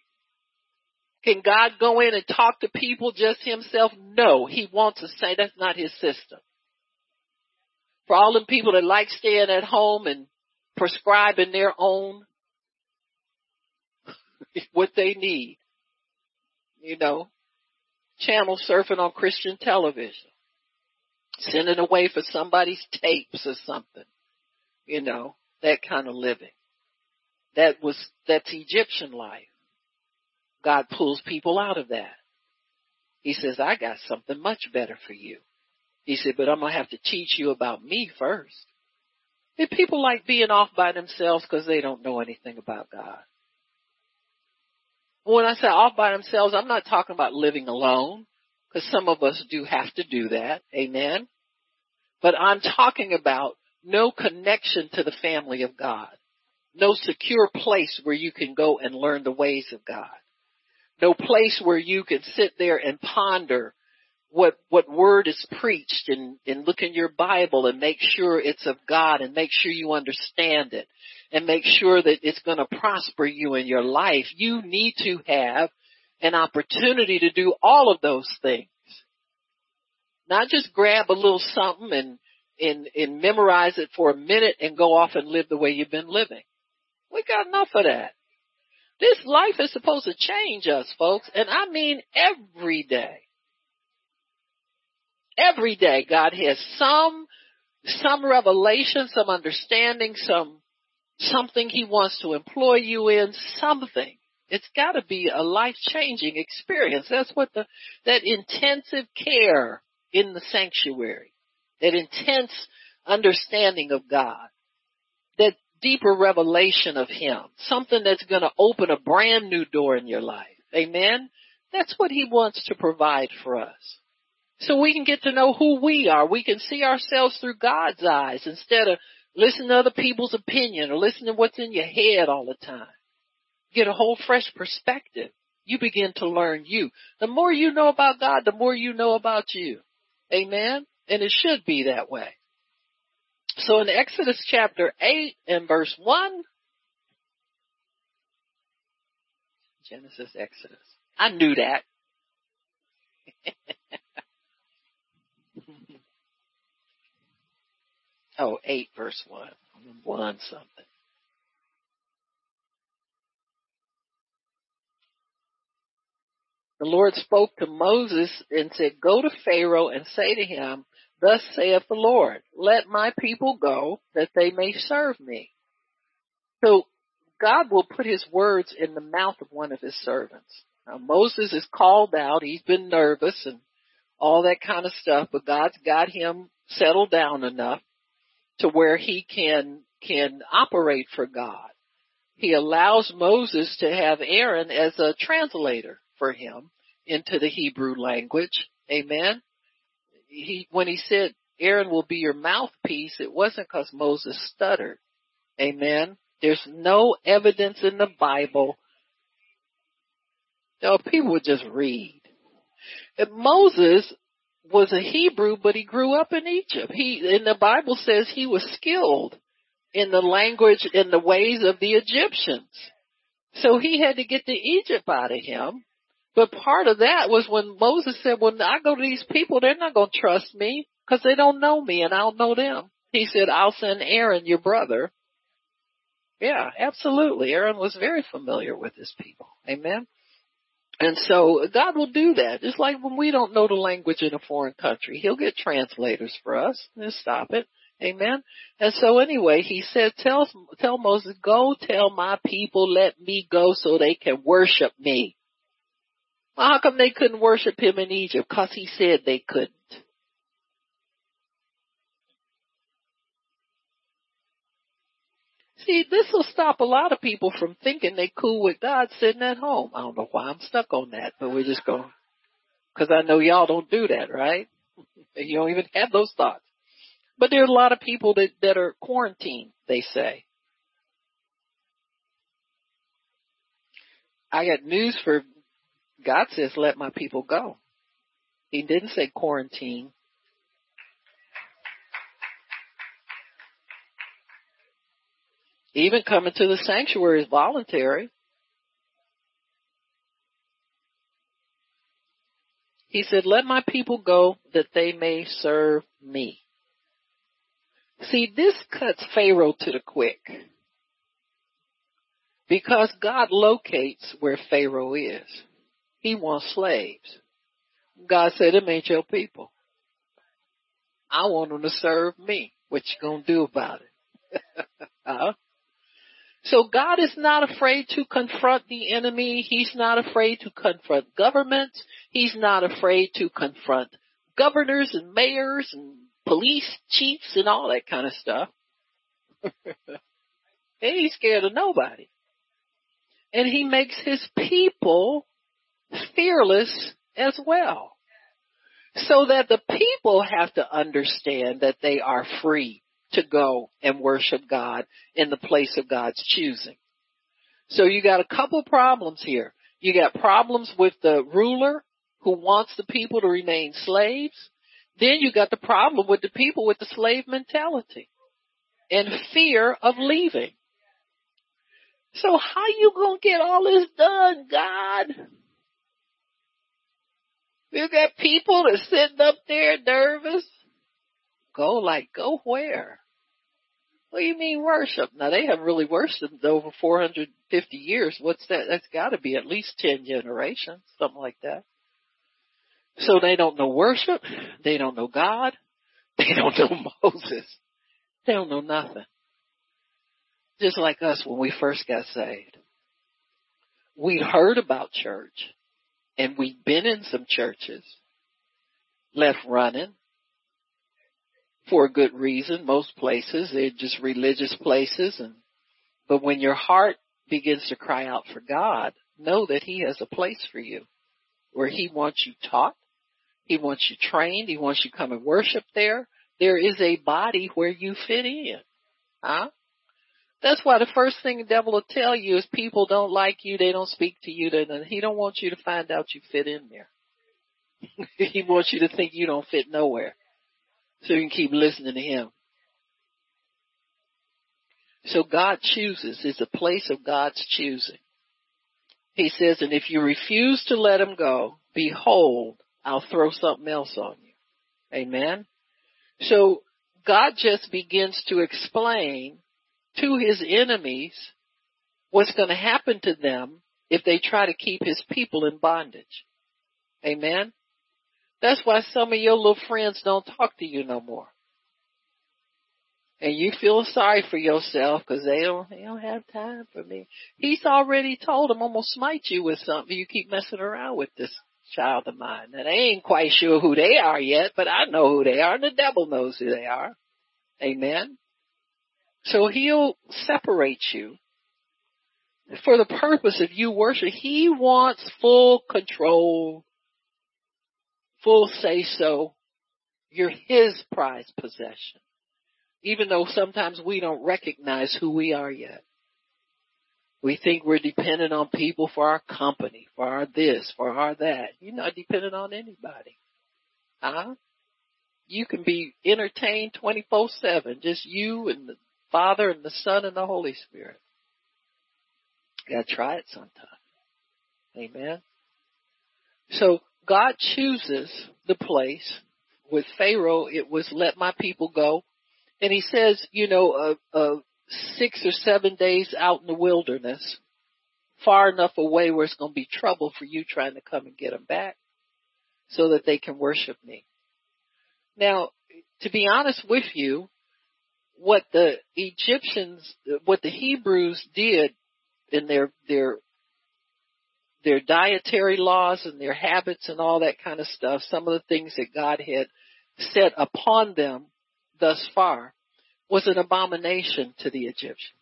Can God go in and talk to people just himself? No, he wants to say that's not his system. For all the people that like staying at home and prescribing their own what they need. You know, channel surfing on Christian television, sending away for somebody's tapes or something, you know, that kind of living. That was, that's Egyptian life. God pulls people out of that. He says, I got something much better for you. He said, but I'm going to have to teach you about me first. And people like being off by themselves because they don't know anything about God. When I say off by themselves, I'm not talking about living alone, because some of us do have to do that. Amen. But I'm talking about no connection to the family of God. No secure place where you can go and learn the ways of God. No place where you can sit there and ponder what what word is preached and, and look in your Bible and make sure it's of God and make sure you understand it and make sure that it's going to prosper you in your life. You need to have an opportunity to do all of those things. Not just grab a little something and and, and memorize it for a minute and go off and live the way you've been living. We got enough of that. This life is supposed to change us, folks, and I mean every day. Every day God has some, some revelation, some understanding, some, something He wants to employ you in, something. It's gotta be a life changing experience. That's what the, that intensive care in the sanctuary, that intense understanding of God, that deeper revelation of Him, something that's gonna open a brand new door in your life. Amen? That's what He wants to provide for us. So we can get to know who we are. We can see ourselves through God's eyes instead of listening to other people's opinion or listening to what's in your head all the time. Get a whole fresh perspective. You begin to learn you. The more you know about God, the more you know about you. Amen? And it should be that way. So in Exodus chapter 8 and verse 1, Genesis, Exodus. I knew that. Oh, 8 verse 1. 1 something. The Lord spoke to Moses and said, Go to Pharaoh and say to him, Thus saith the Lord, let my people go that they may serve me. So God will put his words in the mouth of one of his servants. Now Moses is called out. He's been nervous and all that kind of stuff, but God's got him settled down enough to where he can, can operate for God. He allows Moses to have Aaron as a translator for him into the Hebrew language. Amen. he, when he said Aaron will be your mouthpiece, it wasn't because Moses stuttered. Amen. There's no evidence in the Bible. No, people would just read. And Moses was a Hebrew, but he grew up in Egypt. He, and the Bible says he was skilled in the language and the ways of the Egyptians. So he had to get the Egypt out of him. But part of that was when Moses said, when I go to these people, they're not going to trust me because they don't know me and I don't know them. He said, I'll send Aaron, your brother. Yeah, absolutely. Aaron was very familiar with his people. Amen. And so God will do that. Just like when we don't know the language in a foreign country, He'll get translators for us and stop it. Amen. And so anyway, He said, tell, tell Moses, go tell my people, let me go so they can worship me. Well, how come they couldn't worship Him in Egypt? Cause He said they couldn't. See, this will stop a lot of people from thinking they cool with God sitting at home. I don't know why I'm stuck on that, but we're just going, cause I know y'all don't do that, right? You don't even have those thoughts. But there are a lot of people that, that are quarantined, they say. I got news for God says let my people go. He didn't say quarantine. Even coming to the sanctuary is voluntary. He said, let my people go that they may serve me. See, this cuts Pharaoh to the quick. Because God locates where Pharaoh is. He wants slaves. God said, them ain't your people. I want them to serve me. What you gonna do about it? huh? So God is not afraid to confront the enemy. He's not afraid to confront governments. He's not afraid to confront governors and mayors and police chiefs and all that kind of stuff. he ain't scared of nobody. And he makes his people fearless as well. So that the people have to understand that they are free to go and worship God in the place of God's choosing. So you got a couple problems here. You got problems with the ruler who wants the people to remain slaves. Then you got the problem with the people with the slave mentality and fear of leaving. So how you gonna get all this done, God? You got people that sitting up there nervous. Go like, go where? What do you mean worship? Now they have really worshipped over 450 years. What's that? That's gotta be at least 10 generations, something like that. So they don't know worship. They don't know God. They don't know Moses. They don't know nothing. Just like us when we first got saved. We'd heard about church and we'd been in some churches, left running, for a good reason. Most places, they're just religious places and, but when your heart begins to cry out for God, know that He has a place for you where He wants you taught. He wants you trained. He wants you come and worship there. There is a body where you fit in. Huh? That's why the first thing the devil will tell you is people don't like you, they don't speak to you, then he don't want you to find out you fit in there. he wants you to think you don't fit nowhere so you can keep listening to him. So God chooses. It's a place of God's choosing. He says, and if you refuse to let him go, behold, I'll throw something else on you. Amen. So God just begins to explain to his enemies what's going to happen to them if they try to keep his people in bondage. Amen. That's why some of your little friends don't talk to you no more. And you feel sorry for yourself because they don't, they don't have time for me. He's already told them I'm going to smite you with something. You keep messing around with this child of mine. And I ain't quite sure who they are yet, but I know who they are and the devil knows who they are. Amen. So he'll separate you for the purpose of you worship. He wants full control full say so You're His prized possession. Even though sometimes we don't recognize who we are yet. We think we're dependent on people for our company, for our this, for our that. You're not dependent on anybody. Huh? You can be entertained 24-7, just you and the Father and the Son and the Holy Spirit. You gotta try it sometime. Amen. So God chooses the place. With Pharaoh, it was let my people go. And he says, you know, uh, uh, six or seven days out in the wilderness, far enough away where it's going to be trouble for you trying to come and get them back so that they can worship me. Now, to be honest with you, what the Egyptians, what the Hebrews did in their, their, their dietary laws and their habits and all that kind of stuff, some of the things that God had set upon them thus far was an abomination to the Egyptians.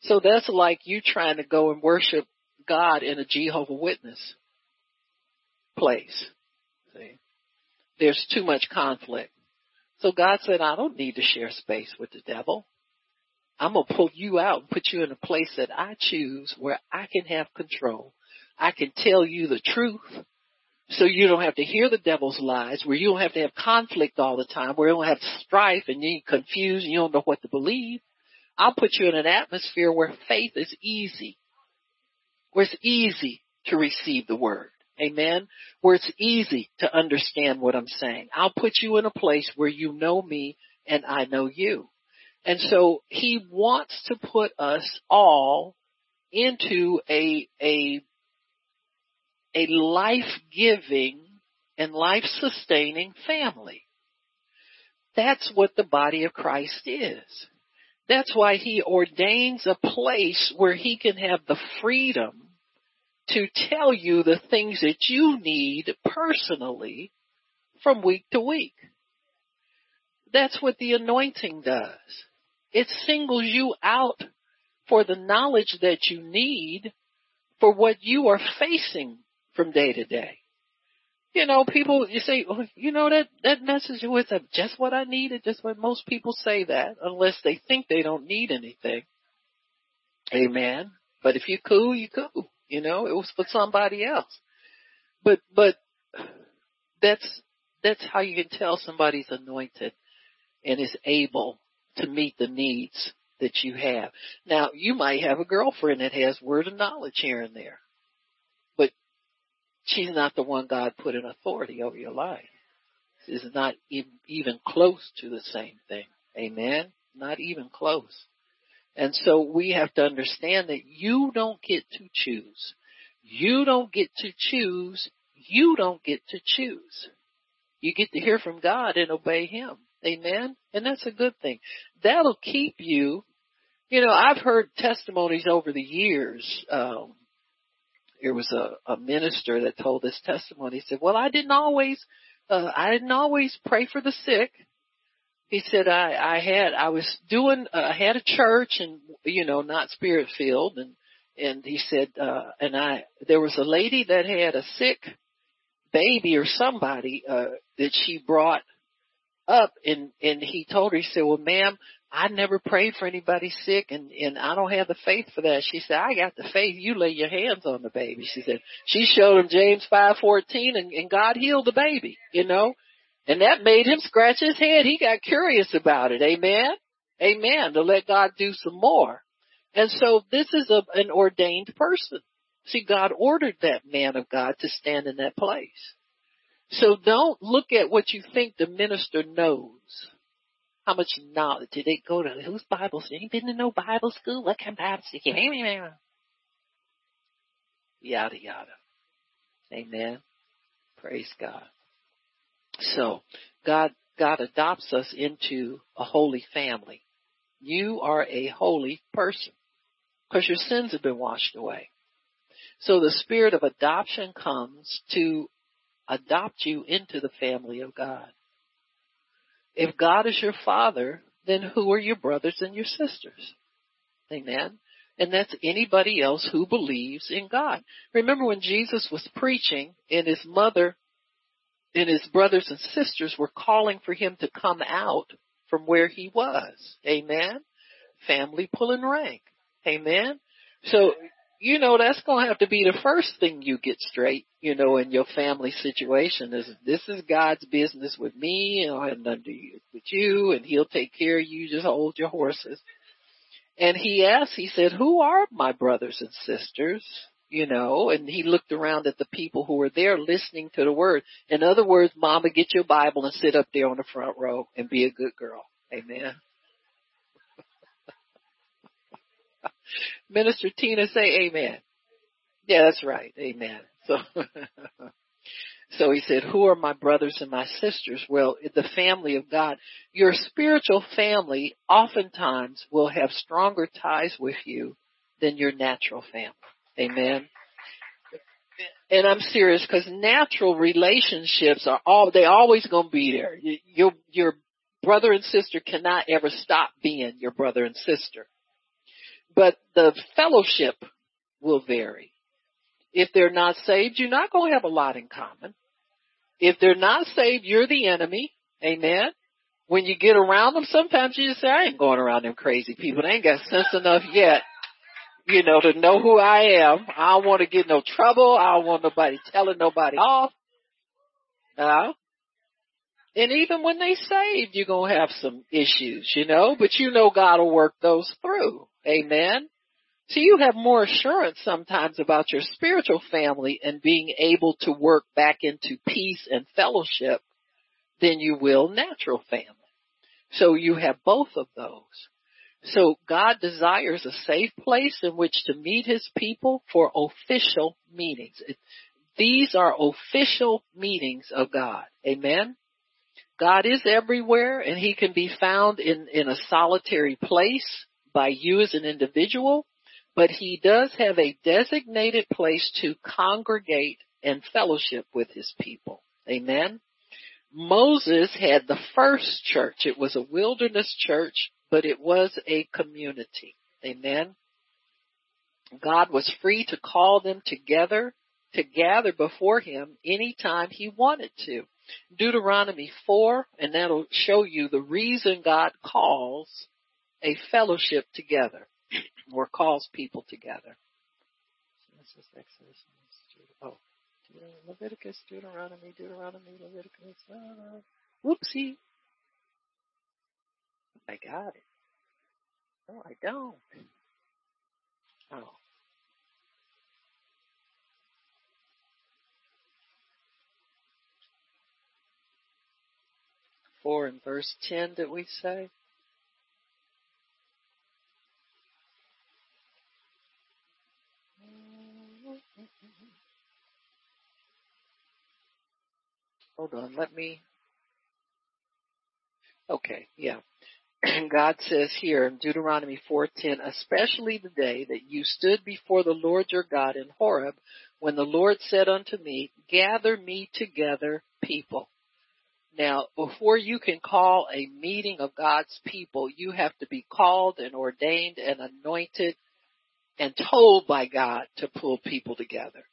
So that's like you trying to go and worship God in a Jehovah Witness place. See? There's too much conflict. So God said, I don't need to share space with the devil. I'm going to pull you out and put you in a place that I choose where I can have control. I can tell you the truth so you don't have to hear the devil's lies, where you don't have to have conflict all the time, where you don't have strife and you're confused and you don't know what to believe. I'll put you in an atmosphere where faith is easy, where it's easy to receive the word. Amen. Where it's easy to understand what I'm saying. I'll put you in a place where you know me and I know you. And so he wants to put us all into a, a, a life-giving and life-sustaining family. That's what the body of Christ is. That's why he ordains a place where he can have the freedom to tell you the things that you need personally from week to week. That's what the anointing does. It singles you out for the knowledge that you need for what you are facing from day to day. You know, people, you say, oh, you know, that, that message was just what I needed, just what most people say that, unless they think they don't need anything. Amen. But if you cool, you cool. You know, it was for somebody else. But, but that's, that's how you can tell somebody's anointed and is able to meet the needs that you have. Now, you might have a girlfriend that has word of knowledge here and there, but she's not the one God put in authority over your life. This is not even close to the same thing. Amen. Not even close. And so we have to understand that you don't get to choose. You don't get to choose. You don't get to choose. You get to hear from God and obey Him. Amen. And that's a good thing. That'll keep you, you know, I've heard testimonies over the years, um, there was a, a minister that told this testimony. He said, well, I didn't always, uh, I didn't always pray for the sick he said I I had I was doing uh, I had a church and you know not spirit filled and and he said uh and I there was a lady that had a sick baby or somebody uh that she brought up and and he told her he said well ma'am I never prayed for anybody sick and and I don't have the faith for that she said I got the faith you lay your hands on the baby she said she showed him James 5:14 and and God healed the baby you know and that made him scratch his head. He got curious about it. Amen. Amen. To let God do some more. And so this is a, an ordained person. See, God ordered that man of God to stand in that place. So don't look at what you think the minister knows. How much knowledge did they go to? Whose Bible school? Ain't been to no Bible school? What kind of Bible school? Yada yada. Amen. Praise God. So God, God adopts us into a holy family. You are a holy person because your sins have been washed away. So the spirit of adoption comes to adopt you into the family of God. If God is your father, then who are your brothers and your sisters? Amen. And that's anybody else who believes in God. Remember when Jesus was preaching and his mother and his brothers and sisters were calling for him to come out from where he was. Amen. Family pulling rank. Amen. So, you know, that's going to have to be the first thing you get straight, you know, in your family situation is this is God's business with me and I have nothing to do with you and he'll take care of you. Just hold your horses. And he asked, he said, who are my brothers and sisters? You know, and he looked around at the people who were there listening to the word. In other words, mama, get your Bible and sit up there on the front row and be a good girl. Amen. Minister Tina say amen. Yeah, that's right. Amen. So, so he said, who are my brothers and my sisters? Well, the family of God. Your spiritual family oftentimes will have stronger ties with you than your natural family. Amen. And I'm serious because natural relationships are all, they always gonna be there. Your, your brother and sister cannot ever stop being your brother and sister. But the fellowship will vary. If they're not saved, you're not going to have a lot in common. If they're not saved, you're the enemy. Amen. When you get around them, sometimes you just say, I ain't going around them crazy people. They ain't got sense enough yet, you know, to know who I am. I don't want to get no trouble. I don't want nobody telling nobody off. No. And even when they saved, you're going to have some issues, you know, but you know God will work those through. Amen. So you have more assurance sometimes about your spiritual family and being able to work back into peace and fellowship than you will natural family. So you have both of those. So God desires a safe place in which to meet his people for official meetings. These are official meetings of God. Amen. God is everywhere and he can be found in, in a solitary place by you as an individual, but he does have a designated place to congregate and fellowship with his people. Amen. Moses had the first church. It was a wilderness church, but it was a community. Amen. God was free to call them together to gather before him anytime he wanted to. Deuteronomy 4, and that'll show you the reason God calls a fellowship together or calls people together. This is Exodus. Oh, Leviticus, Deuteronomy, Deuteronomy, Leviticus. Uh, whoopsie. I got it. No, I don't. Oh. Four and verse ten, did we say? Hold on, let me. Okay, yeah. And God says here in Deuteronomy 4:10, especially the day that you stood before the Lord your God in Horeb, when the Lord said unto me, gather me together people. Now, before you can call a meeting of God's people, you have to be called and ordained and anointed and told by God to pull people together.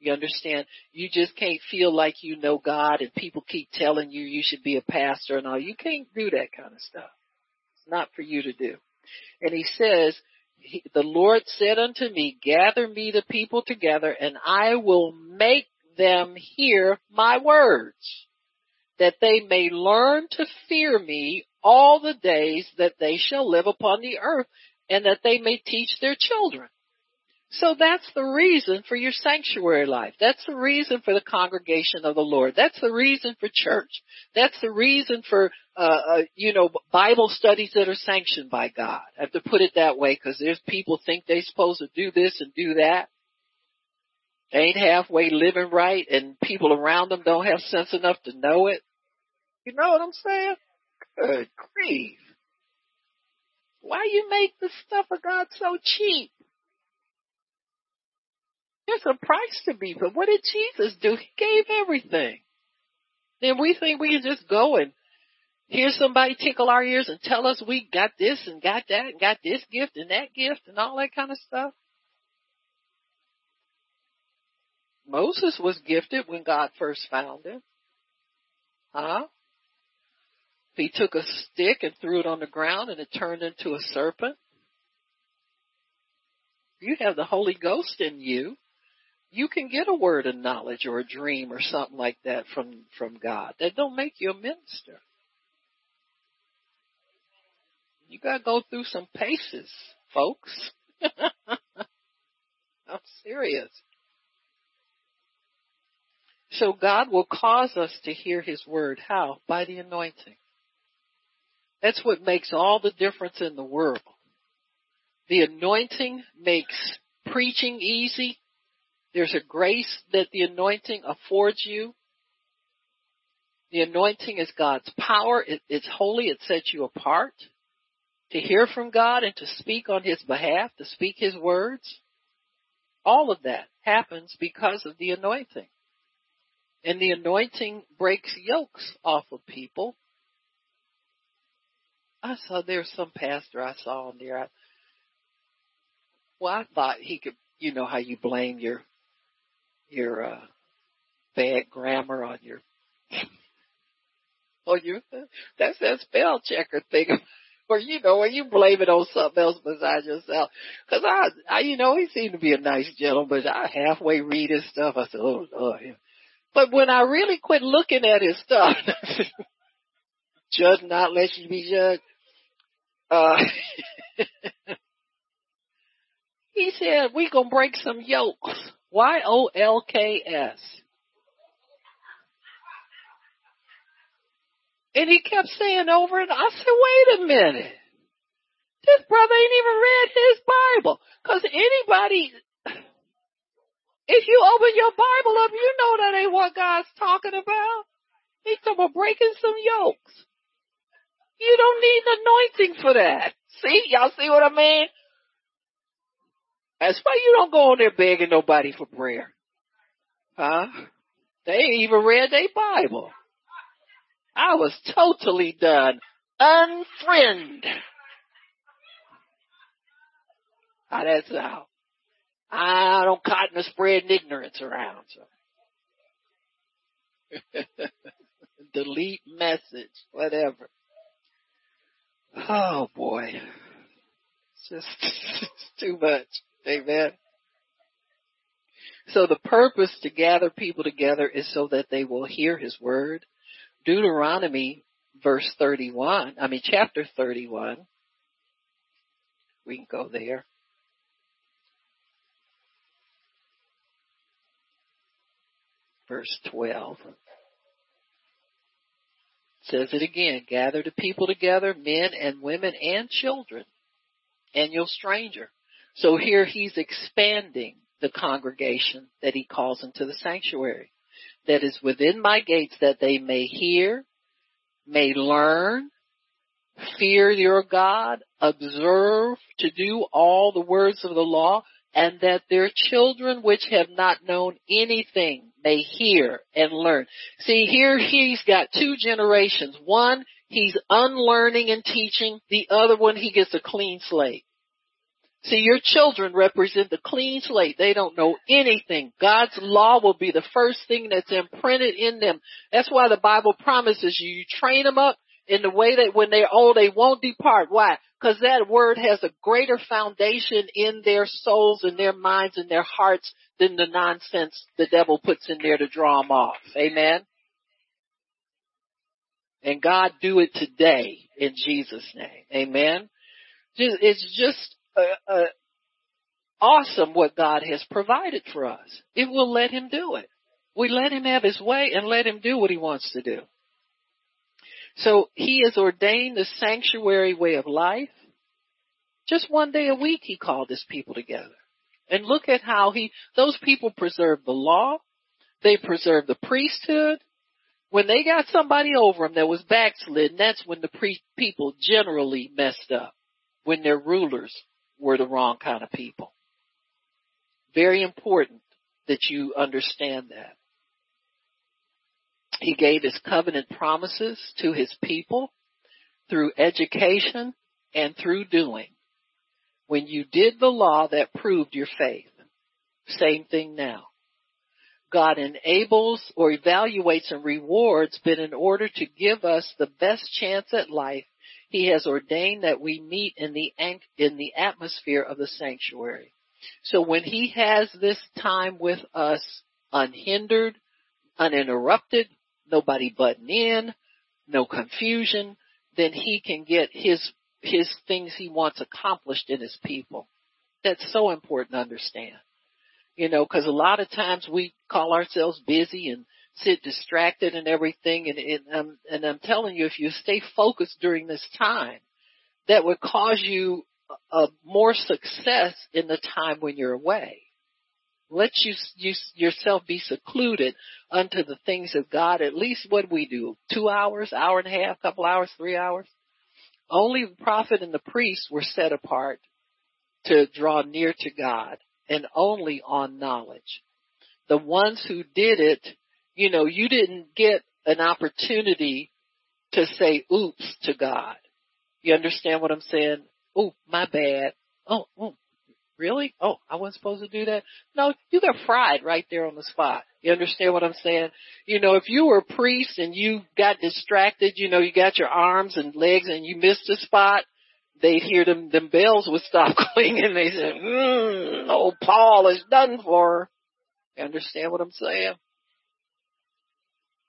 You understand? You just can't feel like you know God and people keep telling you you should be a pastor and all. You can't do that kind of stuff. It's not for you to do. And he says, the Lord said unto me, gather me the people together and I will make them hear my words that they may learn to fear me all the days that they shall live upon the earth and that they may teach their children. So that's the reason for your sanctuary life. That's the reason for the congregation of the Lord. That's the reason for church. That's the reason for, uh, uh, you know, Bible studies that are sanctioned by God. I have to put it that way because there's people think they're supposed to do this and do that. They ain't halfway living right and people around them don't have sense enough to know it. You know what I'm saying? Good grief. Why you make the stuff of God so cheap? There's a price to be, but what did Jesus do? He gave everything. Then we think we can just go and hear somebody tickle our ears and tell us we got this and got that and got this gift and that gift and all that kind of stuff. Moses was gifted when God first found him. Huh? He took a stick and threw it on the ground and it turned into a serpent, you have the Holy Ghost in you. You can get a word of knowledge or a dream or something like that from, from God. That don't make you a minister. You gotta go through some paces, folks. I'm serious. So God will cause us to hear His word. How? By the anointing. That's what makes all the difference in the world. The anointing makes preaching easy. There's a grace that the anointing affords you. The anointing is God's power. It, it's holy. It sets you apart to hear from God and to speak on His behalf, to speak His words. All of that happens because of the anointing. And the anointing breaks yokes off of people. I saw there's some pastor I saw on there. I, well, I thought he could, you know how you blame your, your, uh, bad grammar on your, oh, you, that's that spell checker thing. or you know, when you blame it on something else besides yourself. Cause I, I, you know, he seemed to be a nice gentleman, I halfway read his stuff. I said, oh Lord. But when I really quit looking at his stuff, judge not lest you be judged. Uh, He said, we gonna break some yolks. Y-O-L-K-S. And he kept saying over and I said, wait a minute. This brother ain't even read his Bible. Cause anybody, if you open your Bible up, you know that ain't what God's talking about. He's talking about breaking some yokes. You don't need anointing for that. See, y'all see what I mean? That's why you don't go on there begging nobody for prayer. Huh? They ain't even read their Bible. I was totally done. Unfriend. How that sound? I don't cotton to spreading ignorance around. So. Delete message, whatever. Oh boy. It's just it's too much. Amen. So the purpose to gather people together is so that they will hear his word. Deuteronomy verse 31, I mean chapter 31. We can go there. Verse 12 says it again, gather the people together, men and women and children, and your stranger. So here he's expanding the congregation that he calls into the sanctuary that is within my gates that they may hear, may learn, fear your God, observe to do all the words of the law, and that their children which have not known anything may hear and learn. See, here he's got two generations. One, he's unlearning and teaching. The other one, he gets a clean slate. See, your children represent the clean slate. They don't know anything. God's law will be the first thing that's imprinted in them. That's why the Bible promises you, you train them up in the way that when they're old, they won't depart. Why? Because that word has a greater foundation in their souls and their minds and their hearts than the nonsense the devil puts in there to draw them off. Amen? And God do it today in Jesus' name. Amen? It's just uh, uh, awesome what God has provided for us. It will let him do it. We let him have his way and let him do what he wants to do. So he has ordained the sanctuary way of life. Just one day a week he called his people together. And look at how he, those people preserved the law. They preserved the priesthood. When they got somebody over them that was backslidden, that's when the pre- people generally messed up. When their rulers were the wrong kind of people. Very important that you understand that. He gave his covenant promises to his people through education and through doing. When you did the law that proved your faith. Same thing now. God enables or evaluates and rewards, but in order to give us the best chance at life, He has ordained that we meet in the, in the atmosphere of the sanctuary. So when He has this time with us unhindered, uninterrupted, nobody butting in, no confusion, then He can get His, His things He wants accomplished in His people. That's so important to understand. You know, cause a lot of times we call ourselves busy and sit distracted and everything and, and, um, and I'm telling you, if you stay focused during this time, that would cause you a, a more success in the time when you're away. Let you, you yourself be secluded unto the things of God. At least what we do, two hours, hour and a half, couple hours, three hours. Only the prophet and the priest were set apart to draw near to God and only on knowledge. The ones who did it, you know, you didn't get an opportunity to say oops to God. You understand what I'm saying? Oh, my bad. Oh, oh, really? Oh, I wasn't supposed to do that? No, you got fried right there on the spot. You understand what I'm saying? You know, if you were a priest and you got distracted, you know, you got your arms and legs and you missed a spot, they'd hear them, them bells would stop clinging. They said, mm, oh, Paul is done for. You understand what I'm saying?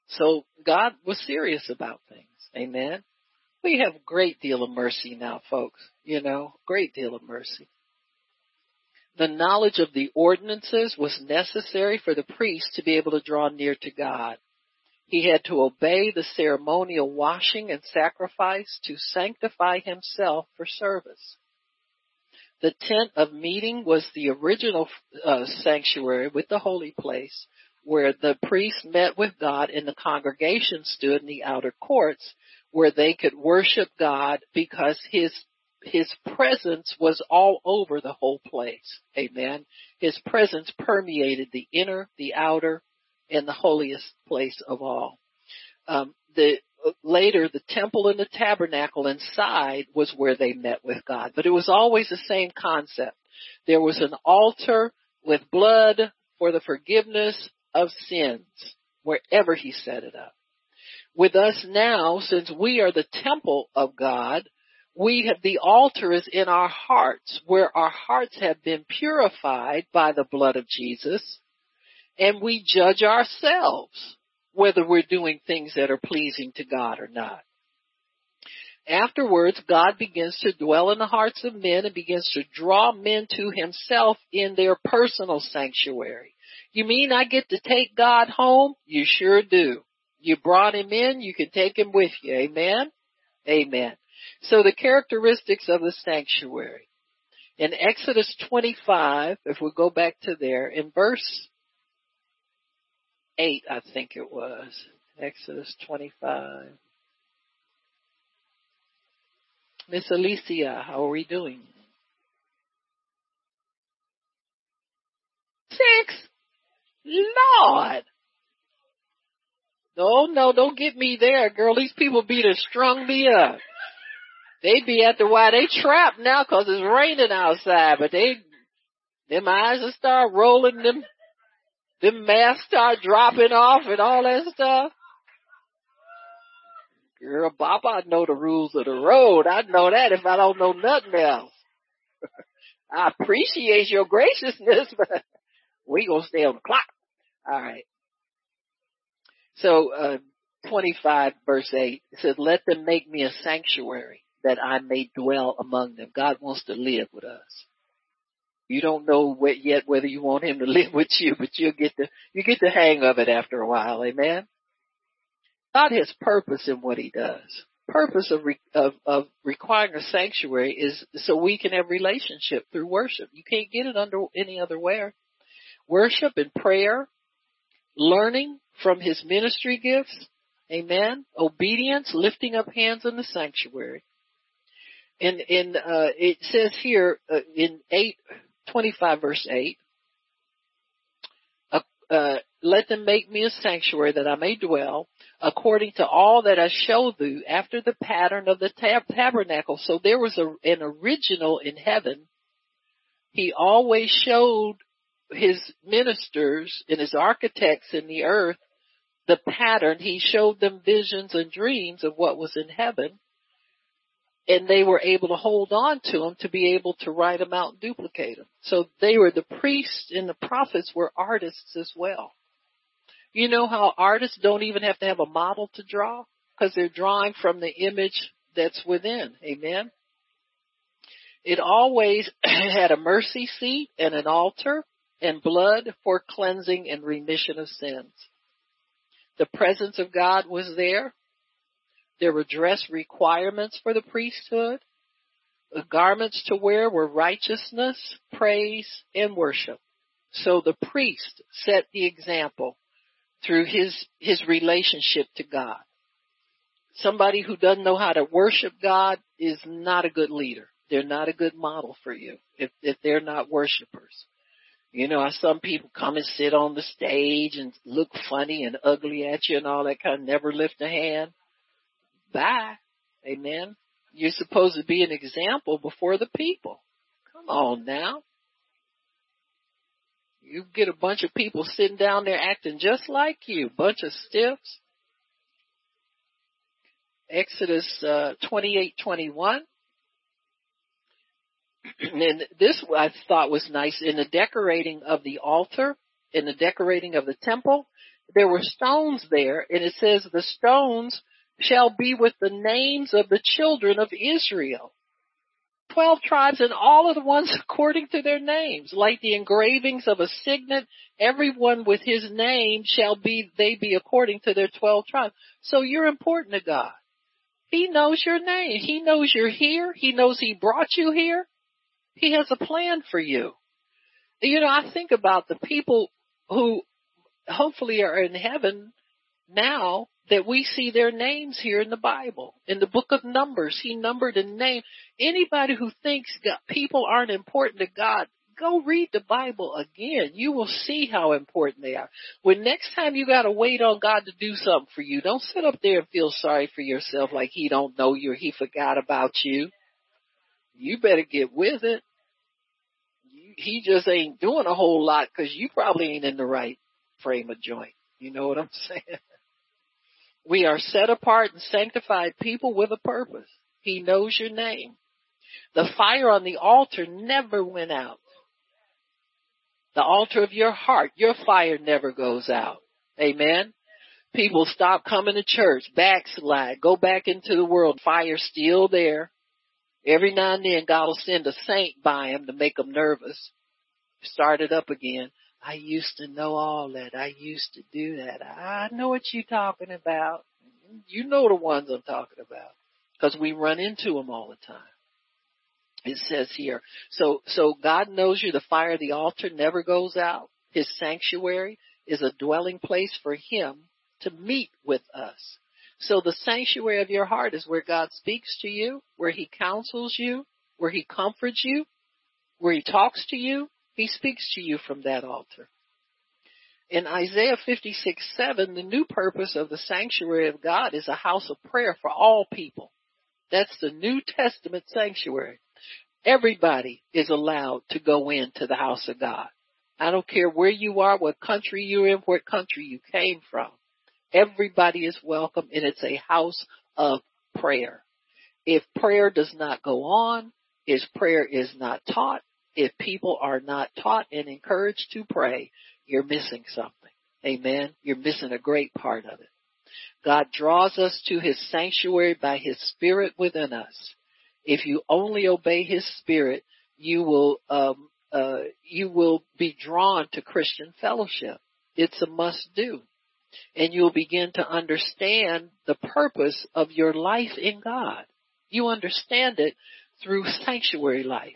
So God was serious about things. Amen. We have a great deal of mercy now, folks. You know, great deal of mercy. The knowledge of the ordinances was necessary for the priest to be able to draw near to God. He had to obey the ceremonial washing and sacrifice to sanctify himself for service. The tent of meeting was the original uh, sanctuary with the holy place where the priest met with God and the congregation stood in the outer courts where they could worship God because his his presence was all over the whole place. Amen. His presence permeated the inner, the outer, and the holiest place of all. Um, the later the temple and the tabernacle inside was where they met with God, but it was always the same concept. There was an altar with blood for the forgiveness of sins wherever he set it up. With us now, since we are the temple of God, we have, the altar is in our hearts where our hearts have been purified by the blood of Jesus and we judge ourselves whether we're doing things that are pleasing to God or not. Afterwards, God begins to dwell in the hearts of men and begins to draw men to himself in their personal sanctuary. You mean I get to take God home? You sure do. You brought him in, you can take him with you. Amen? Amen. So the characteristics of the sanctuary. In Exodus 25, if we go back to there, in verse 8, I think it was. Exodus 25. Miss Alicia, how are we doing? Six? Lord! No, no, don't get me there, girl. These people be to strung me up. They be at the why they trapped now 'cause it's raining outside, but they, them eyes will start rolling, them the masks start dropping off and all that stuff. Girl, Bob, I know the rules of the road. I know that if I don't know nothing else. I appreciate your graciousness, but we gonna stay on the clock. All right. So, uh, 25 verse 8 it says, let them make me a sanctuary that I may dwell among them. God wants to live with us. You don't know yet whether you want him to live with you, but you'll get the, you get the hang of it after a while. Amen. God has purpose in what he does. Purpose of, re, of, of requiring a sanctuary is so we can have relationship through worship. You can't get it under any other way. Worship and prayer, learning from his ministry gifts, amen, obedience, lifting up hands in the sanctuary. And, uh, it says here, uh, in 8, 25 verse 8. Uh, let them make me a sanctuary that I may dwell according to all that I showed thee after the pattern of the tab- tabernacle. So there was a, an original in heaven. He always showed his ministers and his architects in the earth the pattern. He showed them visions and dreams of what was in heaven. And they were able to hold on to them to be able to write them out and duplicate them. So they were the priests and the prophets were artists as well. You know how artists don't even have to have a model to draw because they're drawing from the image that's within. Amen. It always had a mercy seat and an altar and blood for cleansing and remission of sins. The presence of God was there. There were dress requirements for the priesthood. The garments to wear were righteousness, praise, and worship. So the priest set the example through his, his relationship to God. Somebody who doesn't know how to worship God is not a good leader. They're not a good model for you if, if they're not worshipers. You know, some people come and sit on the stage and look funny and ugly at you and all that kind of never lift a hand. Bye. Amen. You're supposed to be an example before the people. Come on now. You get a bunch of people sitting down there acting just like you, bunch of stiffs. Exodus uh, 28:21 and this I thought was nice in the decorating of the altar, in the decorating of the temple, there were stones there, and it says the stones shall be with the names of the children of Israel. Twelve tribes and all of the ones according to their names, like the engravings of a signet, everyone with his name shall be, they be according to their twelve tribes. So you're important to God. He knows your name. He knows you're here. He knows He brought you here. He has a plan for you. You know, I think about the people who hopefully are in heaven now that we see their names here in the Bible. In the book of Numbers, he numbered and named anybody who thinks God, people aren't important to God. Go read the Bible again. You will see how important they are. When next time you gotta wait on God to do something for you, don't sit up there and feel sorry for yourself like he don't know you or he forgot about you you better get with it. he just ain't doing a whole lot because you probably ain't in the right frame of joint. You know what I'm saying? We are set apart and sanctified people with a purpose. He knows your name. The fire on the altar never went out. The altar of your heart, your fire never goes out. Amen. People stop coming to church, backslide, go back into the world, fire still there. Every now and then God will send a saint by him to make him nervous. Start it up again. I used to know all that. I used to do that. I know what you're talking about. You know the ones I'm talking about. Cause we run into them all the time. It says here. So, so God knows you. The fire of the altar never goes out. His sanctuary is a dwelling place for him to meet with us. So the sanctuary of your heart is where God speaks to you, where he counsels you, where he comforts you, where he talks to you. He speaks to you from that altar. In Isaiah 56, 7, the new purpose of the sanctuary of God is a house of prayer for all people. That's the New Testament sanctuary. Everybody is allowed to go into the house of God. I don't care where you are, what country you're in, what country you came from. Everybody is welcome and it's a house of prayer. If prayer does not go on, if prayer is not taught, if people are not taught and encouraged to pray, you're missing something. Amen. You're missing a great part of it. God draws us to his sanctuary by his spirit within us. If you only obey his spirit, you will, um, uh, you will be drawn to Christian fellowship. It's a must do and you'll begin to understand the purpose of your life in God. You understand it through sanctuary life.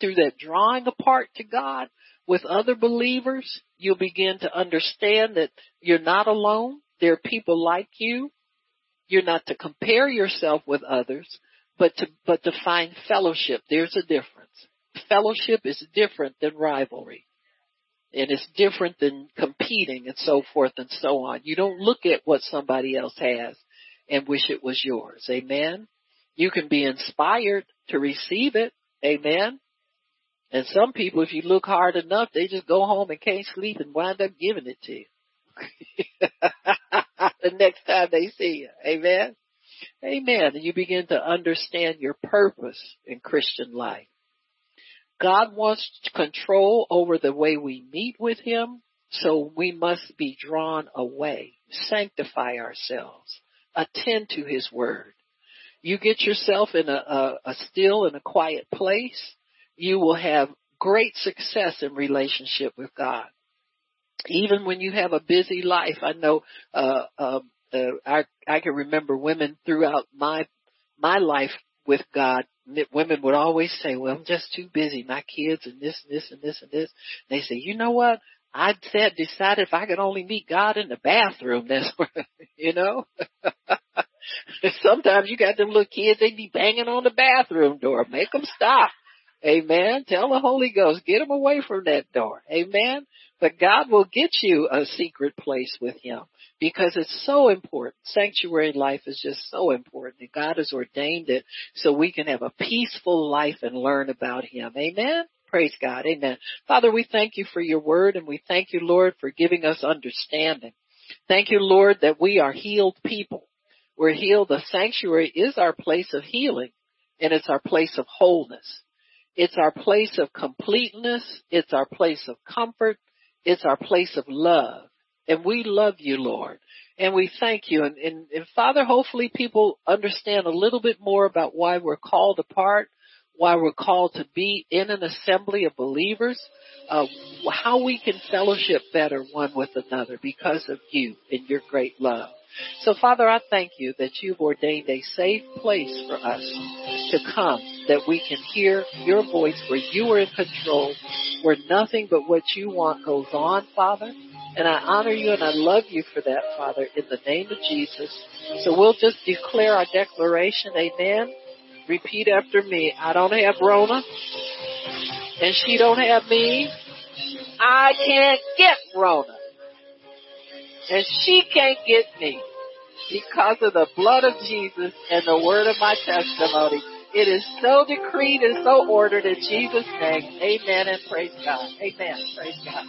Through that drawing apart to God with other believers, you'll begin to understand that you're not alone. There are people like you. You're not to compare yourself with others, but to, but to find fellowship. There's a difference. Fellowship is different than rivalry and it's different than competing and so forth and so on. You don't look at what somebody else has and wish it was yours. Amen. You can be inspired to receive it. Amen. And some people, if you look hard enough, they just go home and can't sleep and wind up giving it to you. the next time they see you. Amen. Amen. And you begin to understand your purpose in Christian life. God wants control over the way we meet with Him, so we must be drawn away, sanctify ourselves, attend to His Word. You get yourself in a, a, a still and a quiet place, you will have great success in relationship with God. Even when you have a busy life, I know, uh, uh, uh, I, I can remember women throughout my, my life with God, women would always say, well, I'm just too busy, my kids and this and this and this and this. And they say, you know what? I said, decided if I could only meet God in the bathroom, that's where, you know? Sometimes you got them little kids, they'd be banging on the bathroom door. Make them stop. Amen. Tell the Holy Ghost, get him away from that door. Amen. But God will get you a secret place with Him because it's so important. Sanctuary life is just so important and God has ordained it so we can have a peaceful life and learn about Him. Amen. Praise God. Amen. Father, we thank you for your word and we thank you, Lord, for giving us understanding. Thank you, Lord, that we are healed people. We're healed. The sanctuary is our place of healing and it's our place of wholeness. It's our place of completeness. It's our place of comfort. It's our place of love. And we love you, Lord. And we thank you. And, and, and Father, hopefully people understand a little bit more about why we're called apart, why we're called to be in an assembly of believers, uh, how we can fellowship better one with another because of you and your great love. So Father, I thank you that you've ordained a safe place for us to come, that we can hear your voice where you are in control, where nothing but what you want goes on, Father. And I honor you and I love you for that, Father, in the name of Jesus. So we'll just declare our declaration, amen. Repeat after me. I don't have Rona, and she don't have me. I can't get Rona and she can't get me because of the blood of Jesus and the word of my testimony. It is so decreed and so ordered in Jesus' name. Amen and praise God. Amen. Praise God.